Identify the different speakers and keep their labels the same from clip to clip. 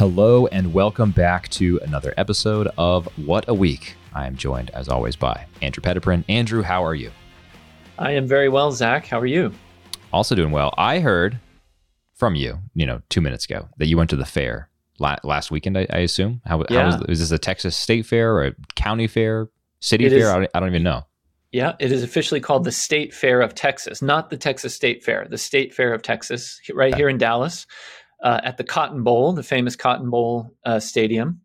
Speaker 1: Hello, and welcome back to another episode of What a Week. I am joined, as always, by Andrew Petiprin. Andrew, how are you?
Speaker 2: I am very well, Zach. How are you?
Speaker 1: Also doing well. I heard from you, you know, two minutes ago that you went to the fair la- last weekend. I, I assume. How,
Speaker 2: Yeah.
Speaker 1: how was, is this a Texas State Fair or a county fair, city
Speaker 2: It
Speaker 1: fair?
Speaker 2: is-
Speaker 1: I, don't, I don't even know.
Speaker 2: Yeah, it is officially called the State Fair of Texas, not the Texas State Fair, the State Fair of Texas, right here in Dallas, uh, at the Cotton Bowl, the famous Cotton Bowl uh, Stadium,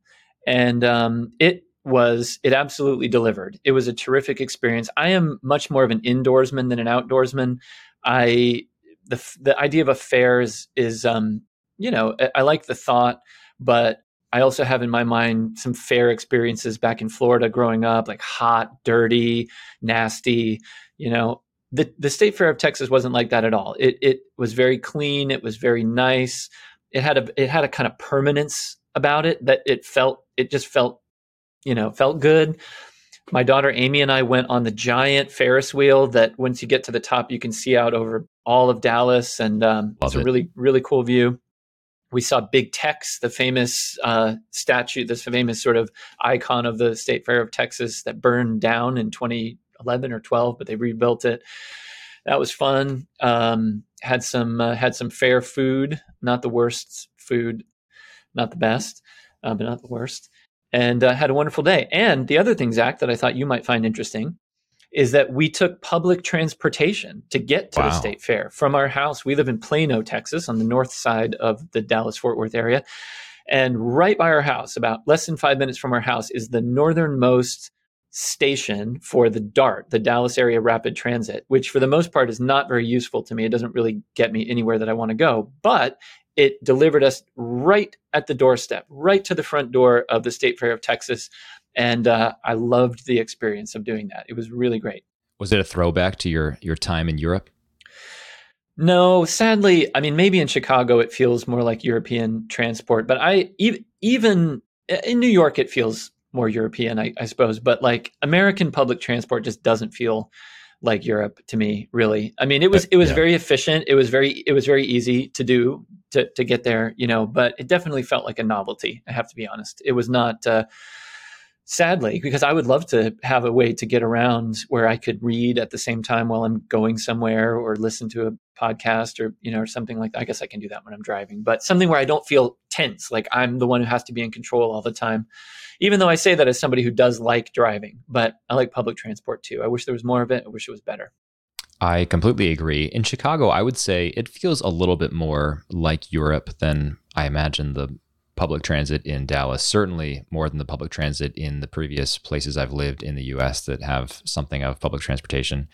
Speaker 2: and um, it was it absolutely delivered. It was a terrific experience. I am much more of an indoorsman than an outdoorsman. I the the idea of a fair is is um, you know I, I like the thought, but I also have in my mind some fair experiences back in Florida growing up, like hot, dirty, nasty. You know, the the State Fair of Texas wasn't like that at all. It it was very clean. It was very nice. It had a it had a kind of permanence about it that it felt it just felt you know felt good. My daughter Amy and I went on the giant Ferris wheel that once you get to the top you can see out over all of Dallas and um, it's a
Speaker 1: it.
Speaker 2: really really cool view we saw Big Tex, the famous uh, statue, this famous sort of icon of the State Fair of Texas that burned down in 2011 or 12, but they rebuilt it. That was fun. Um, had some uh, had some fair food, not the worst food, not the best, uh, but not the worst, and uh, had a wonderful day. And the other thing, Zach, that I thought you might find interesting is that we took public transportation to get to
Speaker 1: Wow.
Speaker 2: the state fair from our house. We live in Plano, Texas, on the north side of the Dallas Fort Worth area. And right by our house, about less than five minutes from our house, is the northernmost station for the DART, the Dallas Area Rapid Transit, which for the most part is not very useful to me. It doesn't really get me anywhere that I want to go, but it delivered us right at the doorstep, right to the front door of the State Fair of Texas. And uh, I loved the experience of doing that. It was really great.
Speaker 1: Was it a throwback to your your time in Europe?
Speaker 2: No, sadly, I mean, maybe in Chicago it feels more like European transport, but I ev- even in New York it feels more European, I, I suppose. But like American public transport just doesn't feel like Europe to me, really. I mean, it was it was
Speaker 1: Yeah.
Speaker 2: very efficient. It was very it was very easy to do to to get there, you know. But it definitely felt like a novelty. I have to be honest. It was not. Uh, sadly because i would love to have a way to get around where i could read at the same time while i'm going somewhere or listen to a podcast or you know or something like that i guess i can do that when i'm driving but something where i don't feel tense like i'm the one who has to be in control all the time even though i say that as somebody who does like driving but i like public transport too. I wish there was more of it. I wish it was better.
Speaker 1: I completely agree. In Chicago, I would say it feels a little bit more like Europe than I imagine the public transit in Dallas. Certainly more than the public transit in the previous places I've lived in the US that have something of public transportation.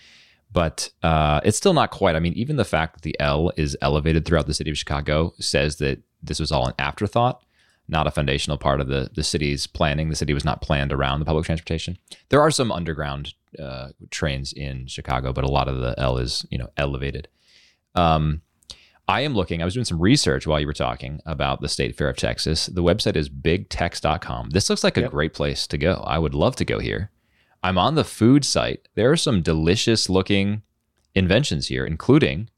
Speaker 1: But uh, it's still not quite. I mean, even the fact that the L is elevated throughout the city of Chicago says that this was all an afterthought, not a foundational part of the, the city's planning. The city was not planned around the public transportation. There are some underground uh, trains in Chicago, but a lot of the L is you know elevated. Um, I am looking. I was doing some research while you were talking about the State Fair of Texas. The website is bigtex.com. This looks like a
Speaker 2: Yep.
Speaker 1: great place to go. I would love to go here. I'm on the food site. There are some delicious looking inventions here, including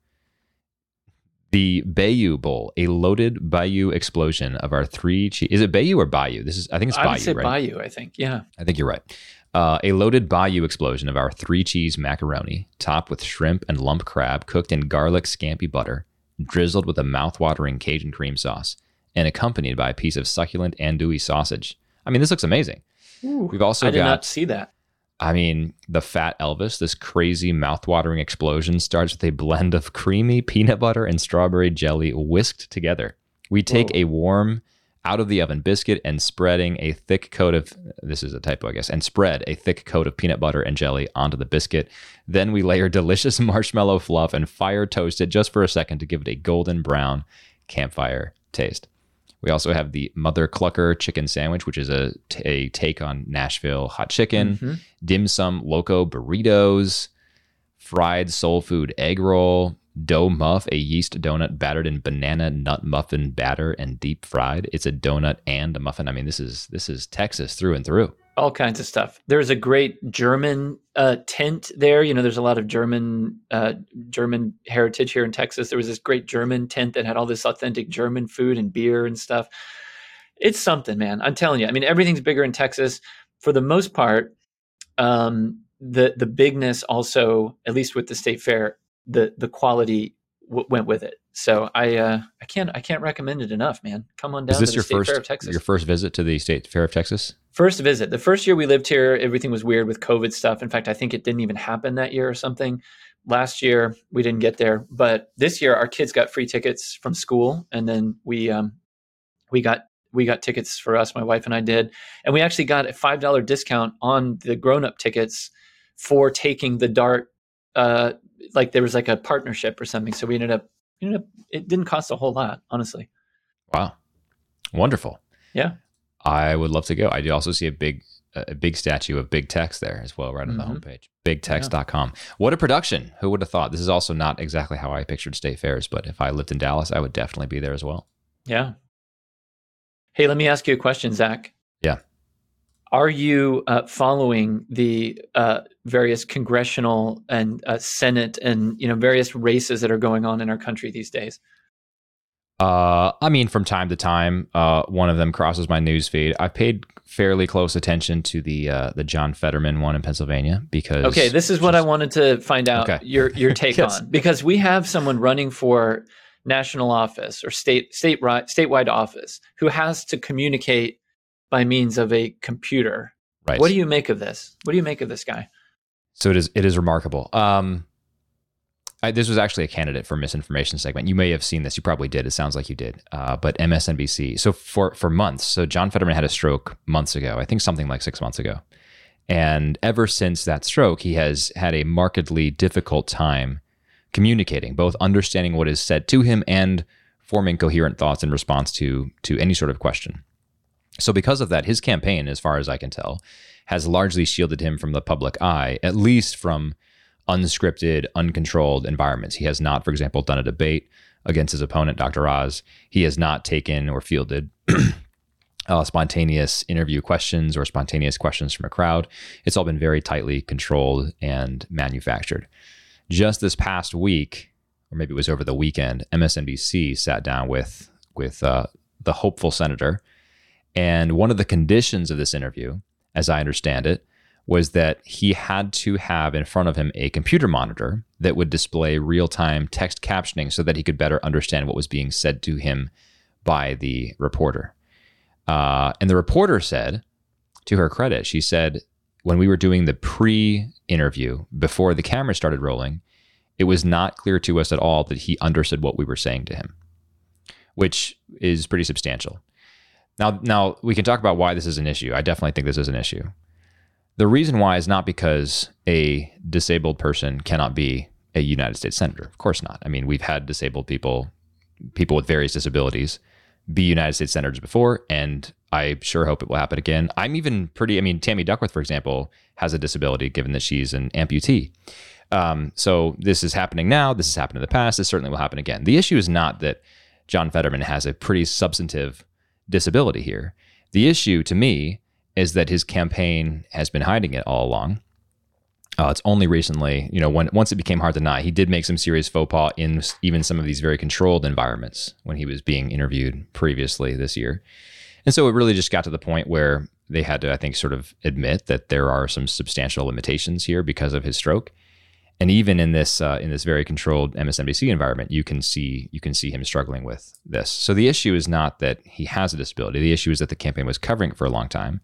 Speaker 1: the Bayou Bowl, a loaded Bayou explosion of our three cheese. Is it Bayou or Bayou? This is I think it's
Speaker 2: i
Speaker 1: Bayou,
Speaker 2: say
Speaker 1: right?
Speaker 2: bayou i think yeah
Speaker 1: I think you're right. Uh, a loaded Bayou explosion of our three cheese macaroni, topped with shrimp and lump crab, cooked in garlic scampi butter, drizzled with a mouth-watering Cajun cream sauce, and accompanied by a piece of succulent andouille sausage. I mean, this looks amazing. We've also
Speaker 2: i did
Speaker 1: got,
Speaker 2: not see that
Speaker 1: I mean, the Fat Elvis, this crazy mouth-watering explosion starts with a blend of creamy peanut butter and strawberry jelly whisked together. We take
Speaker 2: Whoa.
Speaker 1: a warm out of the oven biscuit and spreading a thick coat of this is a typo, I guess, and spread a thick coat of peanut butter and jelly onto the biscuit. Then we layer delicious marshmallow fluff and fire toast it just for a second to give it a golden brown campfire taste. We also have the Mother Clucker chicken sandwich, which is a, a take on Nashville hot chicken,
Speaker 2: Mhm.
Speaker 1: dim sum loco burritos, fried soul food egg roll, dough muff, a yeast donut battered in banana nut muffin batter and deep fried. It's a donut and a muffin. I mean, this is this is Texas through and through.
Speaker 2: all kinds of stuff. There's a great German uh, tent there. You know, there's a lot of German uh, German heritage here in Texas. There was this great German tent that had all this authentic German food and beer and stuff. it's something, man. I'm telling you. I mean, everything's bigger in Texas for the most part. Um, the the bigness also, at least with the state fair, the the quality w- went with it. So I uh, I can't I can't recommend it enough, man. Come on down.
Speaker 1: Is this
Speaker 2: to the
Speaker 1: your
Speaker 2: State
Speaker 1: first
Speaker 2: Fair of Texas.
Speaker 1: your first visit to the State Fair of Texas?
Speaker 2: First visit. The first year we lived here, everything was weird with COVID stuff. In fact, I think it didn't even happen that year or something. Last year we didn't get there, but this year our kids got free tickets from school, and then we um, we got we got tickets for us. My wife and I did, and we actually got a five dollar discount on the grown up tickets for taking the dart. Uh, like there was like a partnership or something, so we ended up ended up it didn't cost a whole lot, honestly.
Speaker 1: Wow, wonderful.
Speaker 2: Yeah.
Speaker 1: I would love to go. I do also see a big a big statue of Big Tex there as well, right on
Speaker 2: Mhm.
Speaker 1: the homepage. BigTex.com. What a production. Who would have thought? This is also not exactly how I pictured state fairs, but if I lived in Dallas, I would definitely be there as well.
Speaker 2: Yeah. Hey, let me ask you a question, Zach.
Speaker 1: Yeah.
Speaker 2: Are you uh, following the uh, various congressional and uh, Senate and you know various races that are going on in our country these days?
Speaker 1: Uh, I mean, from time to time, uh, one of them crosses my news feed. I paid fairly close attention to the uh, the John Fetterman one in Pennsylvania because
Speaker 2: Okay, this is what I wanted to find out
Speaker 1: Okay.
Speaker 2: your your take
Speaker 1: Yes.
Speaker 2: on because we have someone running for national office or state state statewide office who has to communicate by means of a computer.
Speaker 1: right.
Speaker 2: What do you make of this? What do you make of this guy?
Speaker 1: So it is it is remarkable. Um, I, this was actually a candidate for misinformation segment. You may have seen this. You probably did. It sounds like you did. Uh, but MSNBC. So for for months. So John Fetterman had a stroke months ago. I think something like six months ago. And ever since that stroke, he has had a markedly difficult time communicating, both understanding what is said to him and forming coherent thoughts in response to to any sort of question. So because of that, his campaign, as far as I can tell, has largely shielded him from the public eye, at least from unscripted, uncontrolled environments. He has not, for example, done a debate against his opponent, Dr. Oz. He has not taken or fielded uh, spontaneous interview questions or spontaneous questions from a crowd. It's all been very tightly controlled and manufactured. Just this past week, or maybe it was over the weekend, MSNBC sat down with with uh, the hopeful senator, and one of the conditions of this interview, as I understand it, was that he had to have in front of him a computer monitor that would display real time text captioning so that he could better understand what was being said to him by the reporter. Uh, and the reporter said, to her credit, she said, when we were doing the pre interview before the camera started rolling, it was not clear to us at all that he understood what we were saying to him, which is pretty substantial. Now, now we can talk about why this is an issue. I definitely think this is an issue. The reason why is not because a disabled person cannot be a United States senator. Of course not. I mean, we've had disabled people, people with various disabilities, be United States senators before, and I sure hope it will happen again. I'm even pretty. I mean, Tammy Duckworth, for example, has a disability, given that she's an amputee. Um, so this is happening now. This has happened in the past. This certainly will happen again. The issue is not that John Fetterman has a pretty substantive disability here. The issue to me is that his campaign has been hiding it all along. Uh, it's only recently, you know, when once it became hard to deny, he did make some serious faux pas in even some of these very controlled environments when he was being interviewed previously this year. And so it really just got to the point where they had to, I think, sort of admit that there are some substantial limitations here because of his stroke. And even in this uh, in this very controlled MSNBC environment, you can see you can see him struggling with this. So the issue is not that he has a disability. The issue is that the campaign was covering it for a long time.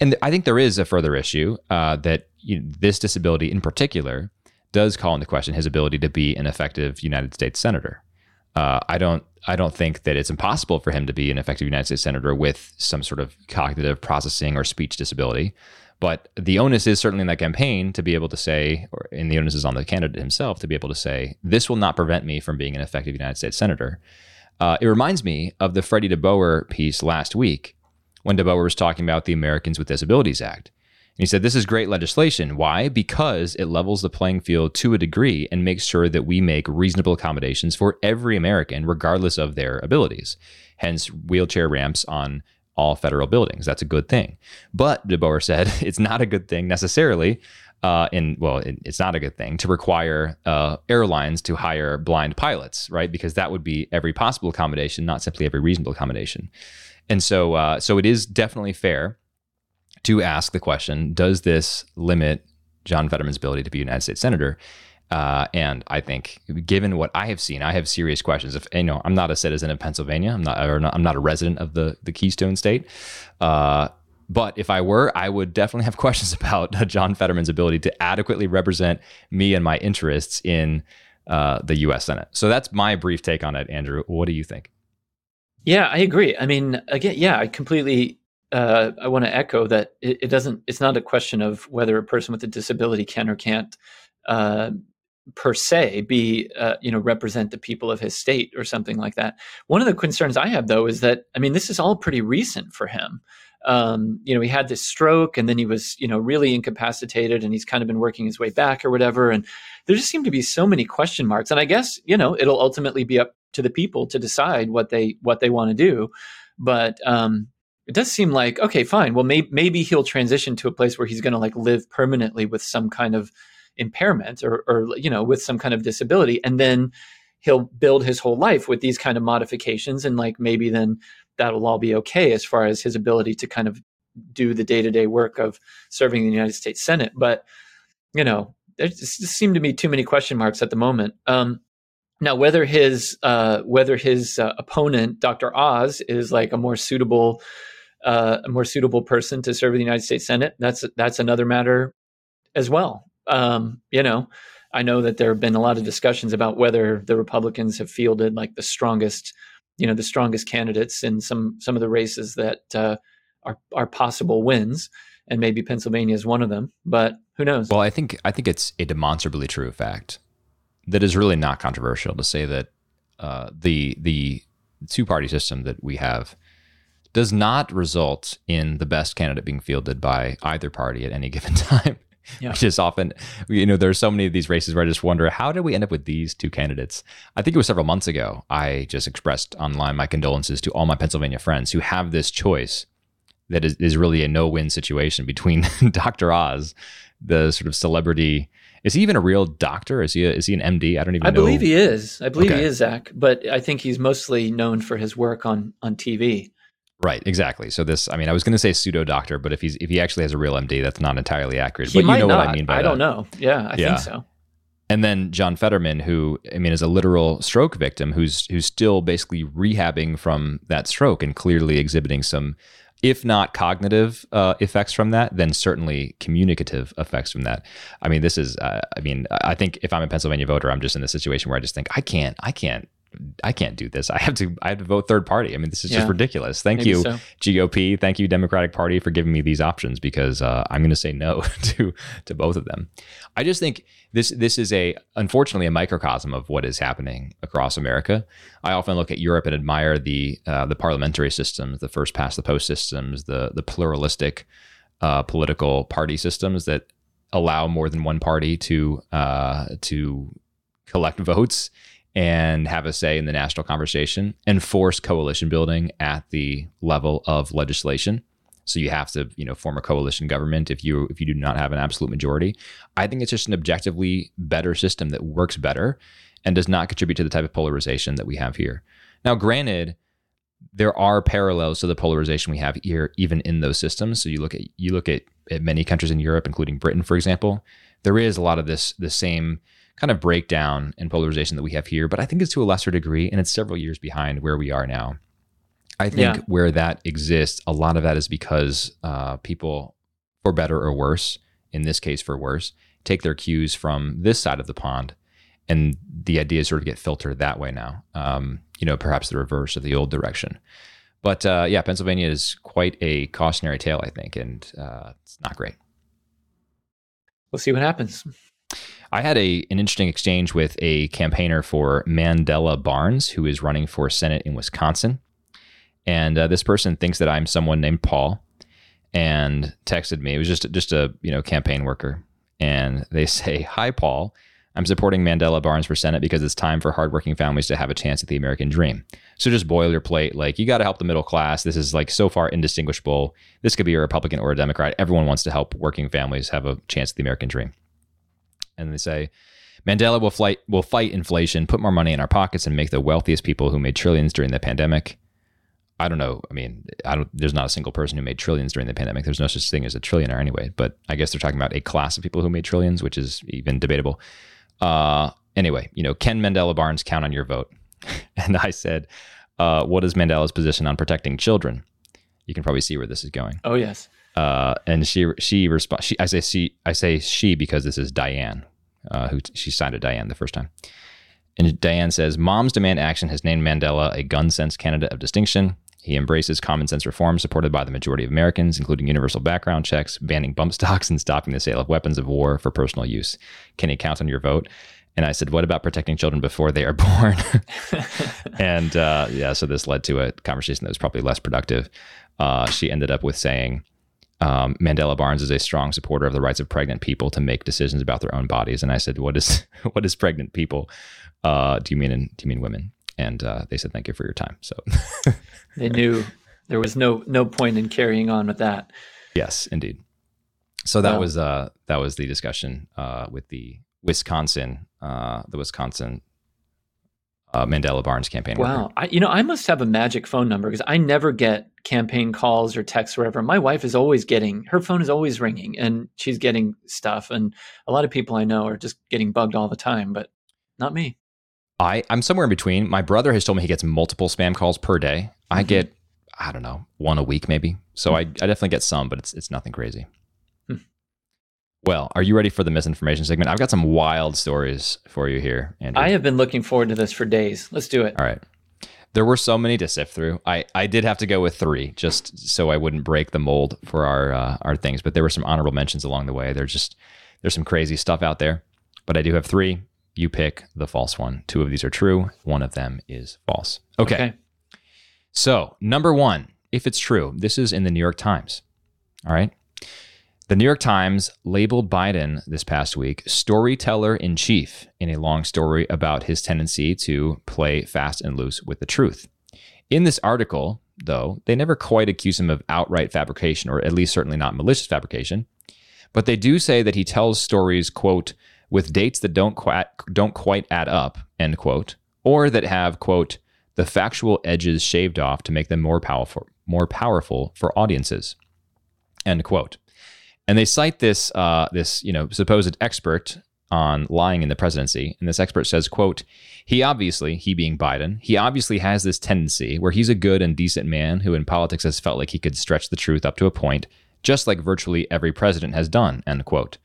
Speaker 1: And th- I think there is a further issue uh, that you know, this disability in particular does call into question his ability to be an effective United States senator. Uh, I don't I don't think that it's impossible for him to be an effective United States senator with some sort of cognitive processing or speech disability. But the onus is certainly in that campaign to be able to say, or and the onus is on the candidate himself to be able to say, this will not prevent me from being an effective United States senator. Uh, it reminds me of the Freddie DeBoer piece last week when DeBoer was talking about the Americans with Disabilities Act. And he said, This is great legislation. Why? Because it levels the playing field to a degree and makes sure that we make reasonable accommodations for every American, regardless of their abilities. Hence, wheelchair ramps on all federal buildings. That's a good thing. But DeBoer said it's not a good thing necessarily. Uh, and well, it, it's not a good thing to require uh, airlines to hire blind pilots, right? Because that would be every possible accommodation, not simply every reasonable accommodation. And so, uh, so it is definitely fair to ask the question: Does this limit John Fetterman's ability to be United States senator? Uh, and I think, given what I have seen, I have serious questions. If you know, I'm not a citizen of Pennsylvania. I'm not, or not I'm not a resident of the the Keystone State. Uh, but if I were, I would definitely have questions about John Fetterman's ability to adequately represent me and my interests in uh, the U.S. Senate. So that's my brief take on it, Andrew. What do you think?
Speaker 2: Yeah, I agree. I mean, again, yeah, I completely. Uh, I want to echo that it, it, doesn't. It's not a question of whether a person with a disability can or can't, uh, per se, be uh, you know represent the people of his state or something like that. One of the concerns I have, though, is that I mean, this is all pretty recent for him um, you know, he had this stroke and then he was, you know, really incapacitated and he's kind of been working his way back or whatever. And there just seem to be so many question marks. And I guess, you know, it'll ultimately be up to the people to decide what they what they want to do. But um, it does seem like okay, fine. Well, may- maybe he'll transition to a place where he's going to like live permanently with some kind of impairment or, or you know with some kind of disability, and then he'll build his whole life with these kind of modifications, and like maybe then that'll all be okay as far as his ability to kind of do the day to day work of serving the United States Senate. But you know, there just seem to be too many question marks at the moment. Um, now, whether his uh, whether his uh, opponent, Dr. Oz, is like a more suitable uh, a more suitable person to serve the United States Senate, that's that's another matter as well. Um, you know, I know that there have been a lot of discussions about whether the Republicans have fielded like the strongest you know the strongest candidates in some some of the races that uh, are are possible wins, and maybe Pennsylvania is one of them. But who knows?
Speaker 1: Well, I think I think it's a demonstrably true fact that is really not controversial to say that uh, the the two party system that we have does not result in the best candidate being fielded by either party at any given time yeah. which is often, you know, there's so many of these races where I just wonder, how did we end up with these two candidates? I think it was several months ago. I just expressed online my condolences to all my Pennsylvania friends who have this choice that is, is really a no win situation between Dr. Oz, the sort of celebrity. Is he even a real doctor? Is he a, is he an MD? I don't even. Know.
Speaker 2: I
Speaker 1: know.
Speaker 2: believe he is. I believe okay. he is Zach, but I think he's mostly known for his work on on TV.
Speaker 1: Right, exactly. So this, I mean, I was going to say pseudo doctor, but if he's if he actually has a real MD, that's not entirely accurate.
Speaker 2: He
Speaker 1: but
Speaker 2: might
Speaker 1: you know
Speaker 2: not.
Speaker 1: what I mean by
Speaker 2: I
Speaker 1: that.
Speaker 2: don't know. Yeah, I yeah. think so.
Speaker 1: And then John Fetterman, who I mean is a literal stroke victim, who's who's still basically rehabbing from that stroke and clearly exhibiting some, if not cognitive uh, effects from that, then certainly communicative effects from that. I mean, this is, uh, I mean, I think if I'm a Pennsylvania voter, I'm just in the situation where I just think I can't, I can't I can't do this. I have to I have to vote third party. I mean, this is yeah, just ridiculous. Thank you, so. GOP. Thank you, Democratic Party, for giving me these options because uh, I'm going to say no to to both of them. I just think this this is a unfortunately a microcosm of what is happening across America. I often look at Europe and admire the uh, the parliamentary systems, the first past the post systems, the the pluralistic uh, political party systems that allow more than one party to uh, to collect votes and have a say in the national conversation, enforce coalition building at the level of legislation. So you have to, you know, form a coalition government if you if you do not have an absolute majority. I think it's just an objectively better system that works better and does not contribute to the type of polarization that we have here. Now, granted, there are parallels to the polarization we have here, even in those systems. So you look at you look at, at many countries in Europe, including Britain, for example. There is a lot of this the same kind of breakdown and polarization that we have here, but I think it's to a lesser degree and it's several years behind where we are now. I think yeah. where that exists, a lot of that is because uh, people, for better or worse, in this case for worse, take their cues from this side of the pond, and the ideas sort of get filtered that way now. Um, you know, perhaps the reverse of the old direction. But uh, yeah, Pennsylvania is quite a cautionary tale, I think, and uh, it's not great.
Speaker 2: We'll see what happens.
Speaker 1: I had a an interesting exchange with a campaigner for Mandela Barnes, who is running for Senate in Wisconsin. And uh, this person thinks that I'm someone named Paul, and texted me. It was just just a you know campaign worker, and they say, "Hi, Paul. I'm supporting Mandela Barnes for Senate because it's time for hardworking families to have a chance at the American dream. So just boilerplate, like you got to help the middle class. This is like so far indistinguishable. This could be a Republican or a Democrat. Everyone wants to help working families have a chance at the American dream and they say Mandela will fight will fight inflation, put more money in our pockets, and make the wealthiest people who made trillions during the pandemic I don't know. I mean, I don't. There's not a single person who made trillions during the pandemic. There's no such thing as a trillionaire anyway. But I guess they're talking about a class of people who made trillions, which is even debatable. Uh, anyway, you know, can Mandela Barnes count on your vote? and I said, uh, what is Mandela's position on protecting children? You can probably see where this is going.
Speaker 2: Oh yes.
Speaker 1: Uh, and she she responds. She I say she I say she because this is Diane, uh, who she signed to Diane the first time. And Diane says, Moms Demand Action has named Mandela a gun sense candidate of distinction. He embraces common sense reforms supported by the majority of Americans, including universal background checks, banning bump stocks, and stopping the sale of weapons of war for personal use. Can he count on your vote? And I said, What about protecting children before they are born? and uh, yeah, so this led to a conversation that was probably less productive. Uh, she ended up with saying, um, Mandela Barnes is a strong supporter of the rights of pregnant people to make decisions about their own bodies. And I said, "What is what is pregnant people? Uh, do you mean in, do you mean women?" And uh, they said, "Thank you for your time." So
Speaker 2: they knew there was no no point in carrying on with that.
Speaker 1: Yes, indeed. So that was uh, that was the discussion uh, with the Wisconsin uh, the Wisconsin uh, Mandela Barnes campaign.
Speaker 2: Wow, I, you know I must have a magic phone number because I never get campaign calls or texts or whatever. My wife is always getting her phone is always ringing and she's getting stuff. And a lot of people I know are just getting bugged all the time, but not me.
Speaker 1: I, I'm somewhere in between. My brother has told me he gets multiple spam calls per day. I mm-hmm. get, I don't know, one a week maybe. So mm-hmm. I, I definitely get some, but it's it's nothing crazy. Hmm. Well, are you ready for the misinformation segment? I've got some wild stories for you here, Andrew.
Speaker 2: I have been looking forward to this for days. Let's do it.
Speaker 1: All right. There were so many to sift through. I, I did have to go with three just so I wouldn't break the mold for our uh, our things. But there were some honorable mentions along the way. There's just there's some crazy stuff out there. But I do have three. You pick the false one. Two of these are true. One of them is false. Okay. okay. So number one, if it's true, this is in the New York Times. All right. The New York Times labeled Biden this past week storyteller in chief in a long story about his tendency to play fast and loose with the truth. In this article, though, they never quite accuse him of outright fabrication, or at least certainly not malicious fabrication. But they do say that he tells stories, quote, with dates that don't quite, don't quite add up, end quote, or that have, quote, the factual edges shaved off to make them more powerful, more powerful for audiences, end quote. And they cite this uh, this you know supposed expert on lying in the presidency, and this expert says, "quote He obviously, he being Biden, he obviously has this tendency where he's a good and decent man who in politics has felt like he could stretch the truth up to a point, just like virtually every president has done." End quote.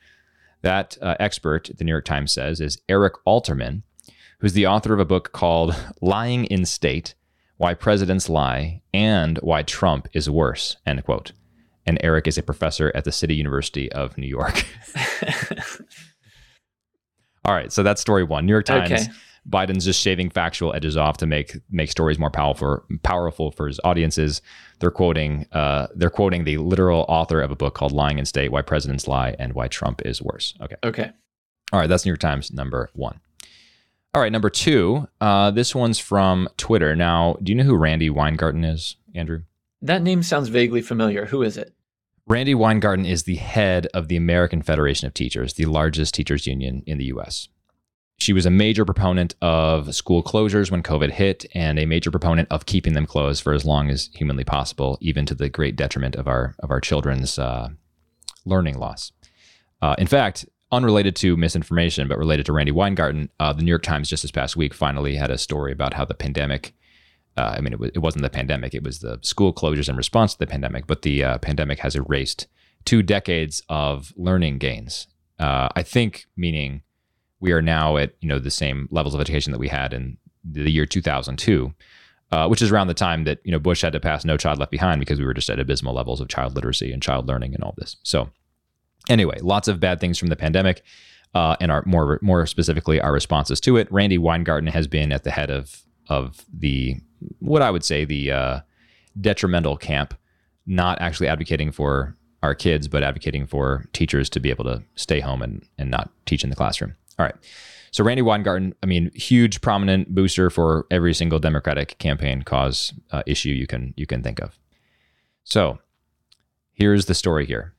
Speaker 1: That uh, expert, the New York Times says, is Eric Alterman, who's the author of a book called "Lying in State." Why Presidents Lie and Why Trump is Worse, end quote and Eric is a professor at the City University of New York. All right, so that's story one. New York Times. Okay. Biden's just shaving factual edges off to make make stories more powerful powerful for his audiences. They're quoting uh, they're quoting the literal author of a book called "Lying in State: Why Presidents Lie and Why Trump is Worse." Okay.
Speaker 2: Okay.
Speaker 1: All right, that's New York Times number one. All right, number two. Uh, this one's from Twitter. Now, do you know who Randi Weingarten is, Andrew?
Speaker 2: That name sounds vaguely familiar. Who is it?
Speaker 1: Randi Weingarten is the head of the American Federation of Teachers, the largest teachers union in the US. She was a major proponent of school closures when COVID hit and a major proponent of keeping them closed for as long as humanly possible, even to the great detriment of our of our children's uh, learning loss. Uh, in fact, unrelated to misinformation, but related to Randi Weingarten, uh, the New York Times just this past week finally had a story about how the pandemic uh, I mean, it, was, it wasn't the pandemic; it was the school closures in response to the pandemic. But the uh, pandemic has erased two decades of learning gains. Uh, I think, meaning we are now at you know the same levels of education that we had in the year 2002, uh, which is around the time that you know Bush had to pass No Child Left Behind because we were just at abysmal levels of child literacy and child learning and all this. So, anyway, lots of bad things from the pandemic. Uh, and our more more specifically our responses to it. Randi Weingarten has been at the head of of the what I would say the uh, detrimental camp, not actually advocating for our kids, but advocating for teachers to be able to stay home and, and not teach in the classroom. All right. So Randi Weingarten, I mean, huge prominent booster for every single Democratic campaign cause uh, issue you can you can think of. So here's the story here.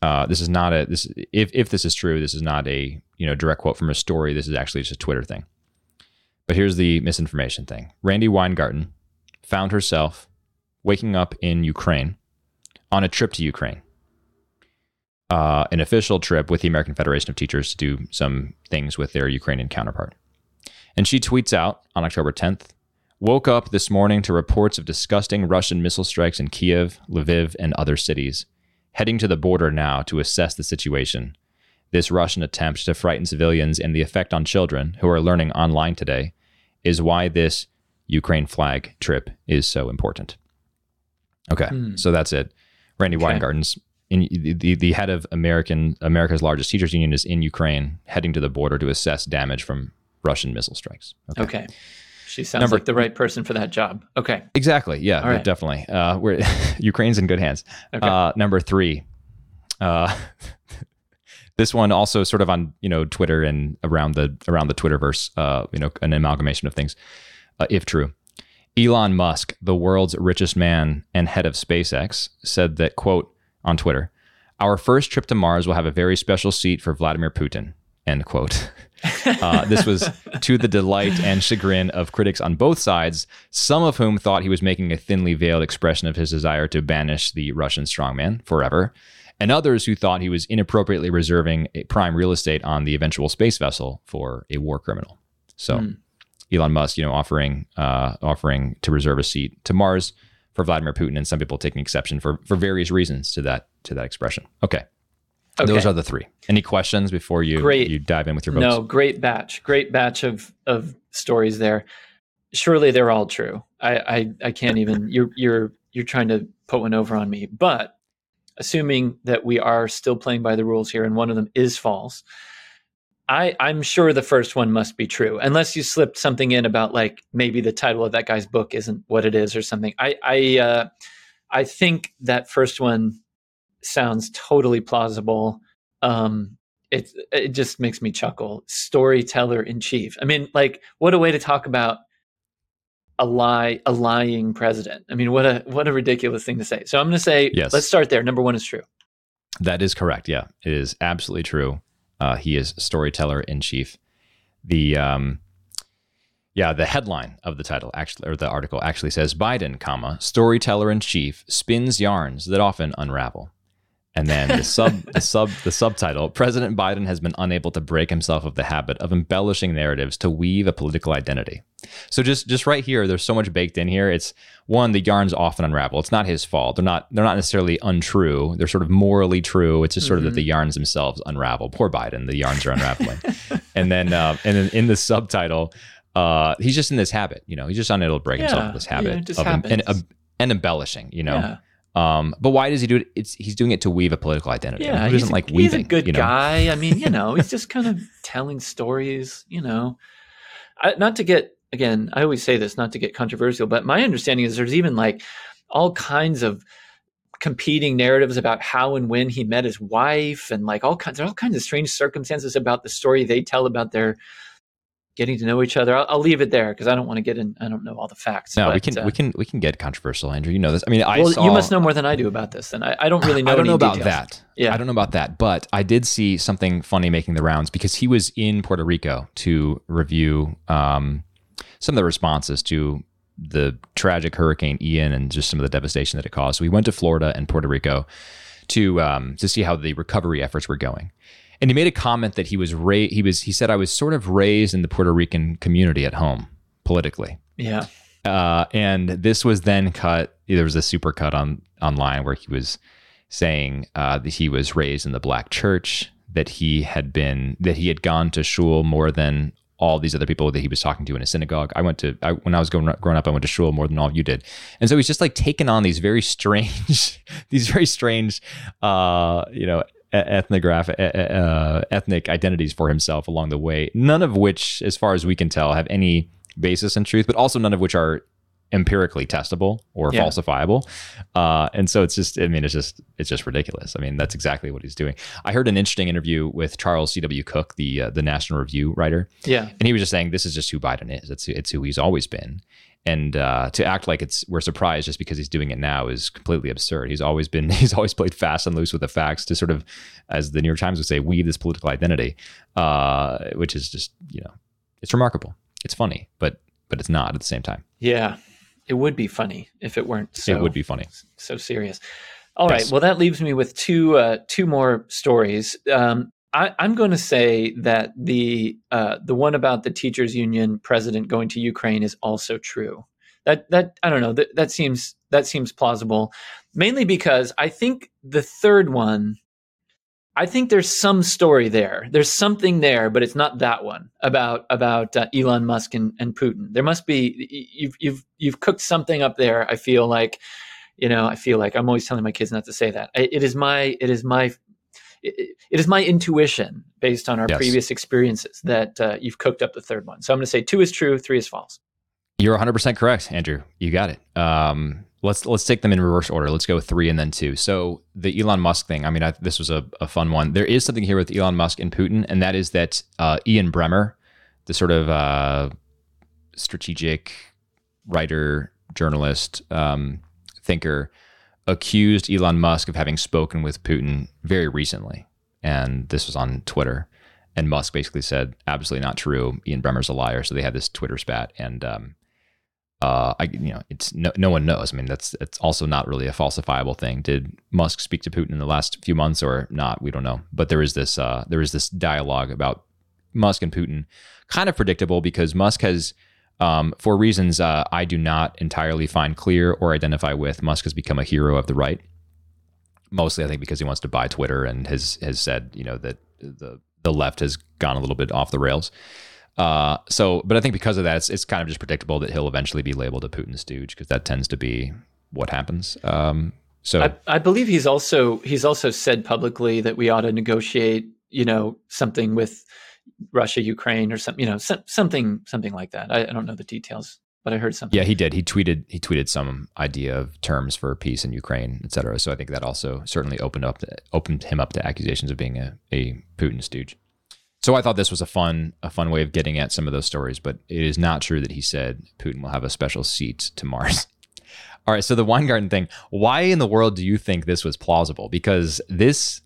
Speaker 1: Uh, this is not a this if if this is true, this is not a you know direct quote from a story. This is actually just a Twitter thing. But here's the misinformation thing Randi Weingarten found herself waking up in Ukraine on a trip to Ukraine, uh, an official trip with the American Federation of Teachers to do some things with their Ukrainian counterpart. And she tweets out on October 10th Woke up this morning to reports of disgusting Russian missile strikes in Kiev, Lviv, and other cities. Heading to the border now to assess the situation. This Russian attempt to frighten civilians and the effect on children who are learning online today is why this Ukraine flag trip is so important. Okay,
Speaker 2: Hmm.
Speaker 1: so that's it. Randi
Speaker 2: Okay.
Speaker 1: Weingarten's in the, the head of American America's largest teachers union is in Ukraine, heading to the border to assess damage from Russian missile strikes.
Speaker 2: Okay. She sounds
Speaker 1: Number-
Speaker 2: like the right person for that job. Okay.
Speaker 1: Exactly. Yeah,
Speaker 2: right.
Speaker 1: definitely. Uh, we're Ukraine's in good hands.
Speaker 2: Okay.
Speaker 1: Uh, number three. Uh, this one also sort of on you know Twitter and around the around the Twitterverse. Uh, you know, an amalgamation of things. Uh, if true, Elon Musk, the world's richest man and head of SpaceX, said that quote on Twitter, "Our first trip to Mars will have a very special seat for Vladimir Putin." End quote. Uh, this was to the delight and chagrin of critics on both sides, some of whom thought he was making a thinly veiled expression of his desire to banish the Russian strongman forever, and others who thought he was inappropriately reserving a prime real estate on the eventual space vessel for a war criminal. So,
Speaker 2: Hmm.
Speaker 1: Elon Musk, you know, offering uh, offering to reserve a seat to Mars for Vladimir Putin, and some people taking exception for for various reasons to that to that expression. Okay,
Speaker 2: Okay.
Speaker 1: those are the three. Any questions before you
Speaker 2: Great.
Speaker 1: you dive in with your votes?
Speaker 2: No, great batch. Great batch of of stories there. Surely they're all true. I I, I can't even you're you're you're trying to put one over on me. But assuming that we are still playing by the rules here and one of them is false, I, I'm sure the first one must be true, unless you slipped something in about like maybe the title of that guy's book isn't what it is or something. I I uh, I think that first one sounds totally plausible. Um, it it just makes me chuckle. Storyteller in chief. I mean, like, what a way to talk about a lie, a lying president. I mean, what a what a ridiculous thing to say. So I'm going to say,
Speaker 1: Yes.
Speaker 2: let's start there. Number one is true.
Speaker 1: That is correct. Yeah, it is absolutely true. Uh, he is storyteller in chief. The um, yeah, the headline of the title actually, or the article actually says Biden, comma storyteller in chief spins yarns that often unravel. And then the sub, the sub, the subtitle: President Biden has been unable to break himself of the habit of embellishing narratives to weave a political identity. So just, just right here, there's so much baked in here. It's one, the yarns often unravel. It's not his fault. They're not, they're not necessarily untrue. They're sort of morally true. It's just sort of that the yarns themselves unravel. Poor Biden, the yarns are unraveling. and then, uh, and then in the subtitle, uh, he's just in this habit. You know, he's just unable to break himself of this habit
Speaker 2: just
Speaker 1: of em- and, and embellishing. You know.
Speaker 2: Yeah,
Speaker 1: Um, but why does he do it? It's he's doing it to weave a political identity.
Speaker 2: yeah. He's,
Speaker 1: doesn't like
Speaker 2: he's
Speaker 1: weaving?
Speaker 2: a good
Speaker 1: you know?
Speaker 2: guy. I mean, you know, he's just kind of telling stories. You know, I, not to get again. I always say this, not to get controversial, but my understanding is there's even like all kinds of competing narratives about how and when he met his wife and like all kinds all kinds of strange circumstances about the story they tell about their getting to know each other i'll, I'll leave it there because i don't want to get in i don't know all the facts
Speaker 1: No, we can
Speaker 2: uh,
Speaker 1: we can we can get controversial, Andrew. You know this. I mean, I
Speaker 2: well
Speaker 1: saw.
Speaker 2: you must know more than i do about this then i, I don't really know
Speaker 1: I don't know about
Speaker 2: details.
Speaker 1: that.
Speaker 2: Yeah.
Speaker 1: I don't know about that, but I did see something funny making the rounds because he was in Puerto Rico to review um, some of the responses to the tragic Hurricane Ian and just some of the devastation that it caused. So we went to Florida and Puerto Rico to um, to see how the recovery efforts were going. And he made a comment that he was ra- he was he said I was sort of raised in the Puerto Rican community at home politically.
Speaker 2: yeah
Speaker 1: Uh, and this was then cut. There was a super cut on online where he was saying uh, that he was raised in the black church, that he had been that he had gone to shul more than all these other people that he was talking to in a synagogue. I went to I, when I was going growing up, I went to shul more than all of you did, and so he's just like taking on these very strange, these very strange, uh, you know. Ethnographic, uh, ethnic identities for himself along the way. None of which, as far as we can tell, have any basis in truth, but also none of which are empirically testable or
Speaker 2: Yeah.
Speaker 1: falsifiable. Uh, and so it's just, I mean, it's just, it's just ridiculous. I mean, that's exactly what he's doing. I heard an interesting interview with Charles C.W. Cook, the uh, the National Review writer,
Speaker 2: yeah
Speaker 1: and he was just saying this is just who Biden is. It's it's who he's always been. And uh, to act like it's we're surprised just because he's doing it now is completely absurd. He's always been he's always played fast and loose with the facts to sort of, as the New York Times would say, weave this political identity, uh, which is just you know it's remarkable. It's funny, but but it's not at the same time.
Speaker 2: yeah It would be funny if it weren't. So,
Speaker 1: it would be funny.
Speaker 2: So serious. All yes. right. Well, that leaves me with two uh, two more stories. Um, I, am going to say that the uh, the one about the teachers union president going to Ukraine is also true. That that I don't know that that seems that seems plausible, mainly because I think the third one I think there's some story there. There's something there, but it's not that one about about uh, Elon Musk and, and Putin. There must be you've you've you've cooked something up there. I feel like, you know, I feel like I'm always telling my kids not to say that. It is my it is my it, it is my intuition based on our yes. previous experiences that uh, you've cooked up the third one. So I'm going to say two is true, three is false.
Speaker 1: You're 100% correct, Andrew. You got it. Um, let's let's take them in reverse order. Let's go with three and then two. So the Elon Musk thing. I mean, I, this was a, a, fun one. There is something here with Elon Musk and Putin, and that is that uh, Ian Bremmer, the sort of uh, strategic writer, journalist, um, thinker, accused Elon Musk of having spoken with Putin very recently, and this was on Twitter. And Musk basically said, "Absolutely not true. Ian Bremmer's a liar." So they had this Twitter spat, and um, uh, I you know it's no, no one knows. I mean that's it's also not really a falsifiable thing. Did Musk speak to Putin in the last few months or not? We don't know. But there is this uh, there is this dialogue about Musk and Putin, kind of predictable because Musk has. Um, for reasons uh, I do not entirely find clear or identify with, Musk has become a hero of the right. Mostly, I think, because he wants to buy Twitter and has has said, you know, that the the left has gone a little bit off the rails. Uh, so, but I think because of that, it's, it's kind of just predictable that he'll eventually be labeled a Putin stooge because that tends to be what happens. Um, so
Speaker 2: I, I, believe he's also he's also said publicly that we ought to negotiate, you know, something with Russia, Ukraine, or something, you know, some, something something like that. I, I, don't know the details, but I heard something.
Speaker 1: Yeah, he did. He tweeted he tweeted some idea of terms for peace in Ukraine, et cetera. So I think that also certainly opened up opened him up to accusations of being a, a Putin stooge. So I thought this was a fun a fun way of getting at some of those stories, but it is not true that he said Putin will have a special seat to Mars. All right, so the Weingarten thing, why in the world do you think this was plausible? Because this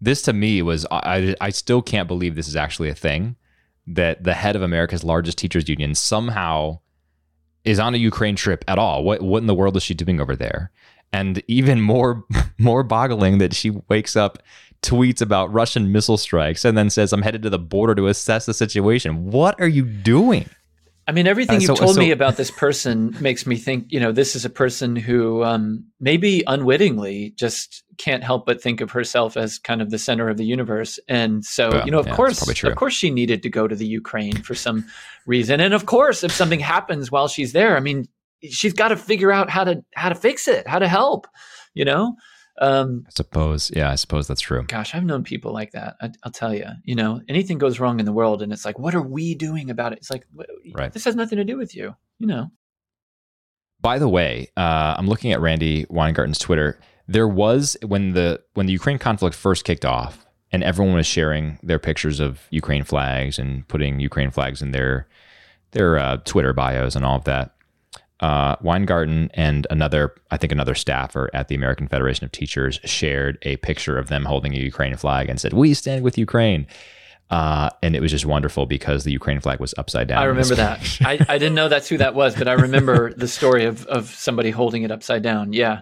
Speaker 1: this to me was I I still can't believe this is actually a thing that the head of America's largest teachers union somehow is on a Ukraine trip at all. What what in the world is she doing over there? And even more more boggling that she wakes up tweets about Russian missile strikes and then says, I'm headed to the border to assess the situation. What are you doing?
Speaker 2: I mean, everything uh, you've told so, me about this person makes me think, you know, this is a person who um, maybe unwittingly just can't help but think of herself as kind of the center of the universe. And so, yeah, you know, of yeah, course, of course, she needed to go to the Ukraine for some reason. And of course, if something happens while she's there, I mean, she's got to figure out how to how to fix it, how to help. You know,
Speaker 1: um, I suppose, yeah, I suppose that's true.
Speaker 2: Gosh, I've known people like that. I, will tell you, you know, anything goes wrong in the world, and it's like, what are we doing about it? It's like, right. this has nothing to do with you, you know.
Speaker 1: By the way, uh, I'm looking at Randi Weingarten's Twitter. There was when the when the Ukraine conflict first kicked off, and everyone was sharing their pictures of Ukraine flags and putting Ukraine flags in their their uh, Twitter bios and all of that uh, Weingarten and another, I think another staffer at the American Federation of Teachers shared a picture of them holding a Ukraine flag and said, "We stand with Ukraine." Uh, and it was just wonderful because the Ukraine flag was upside down.
Speaker 2: I remember that. I, I didn't know that's who that was, but I remember the story of of somebody holding it upside down. Yeah,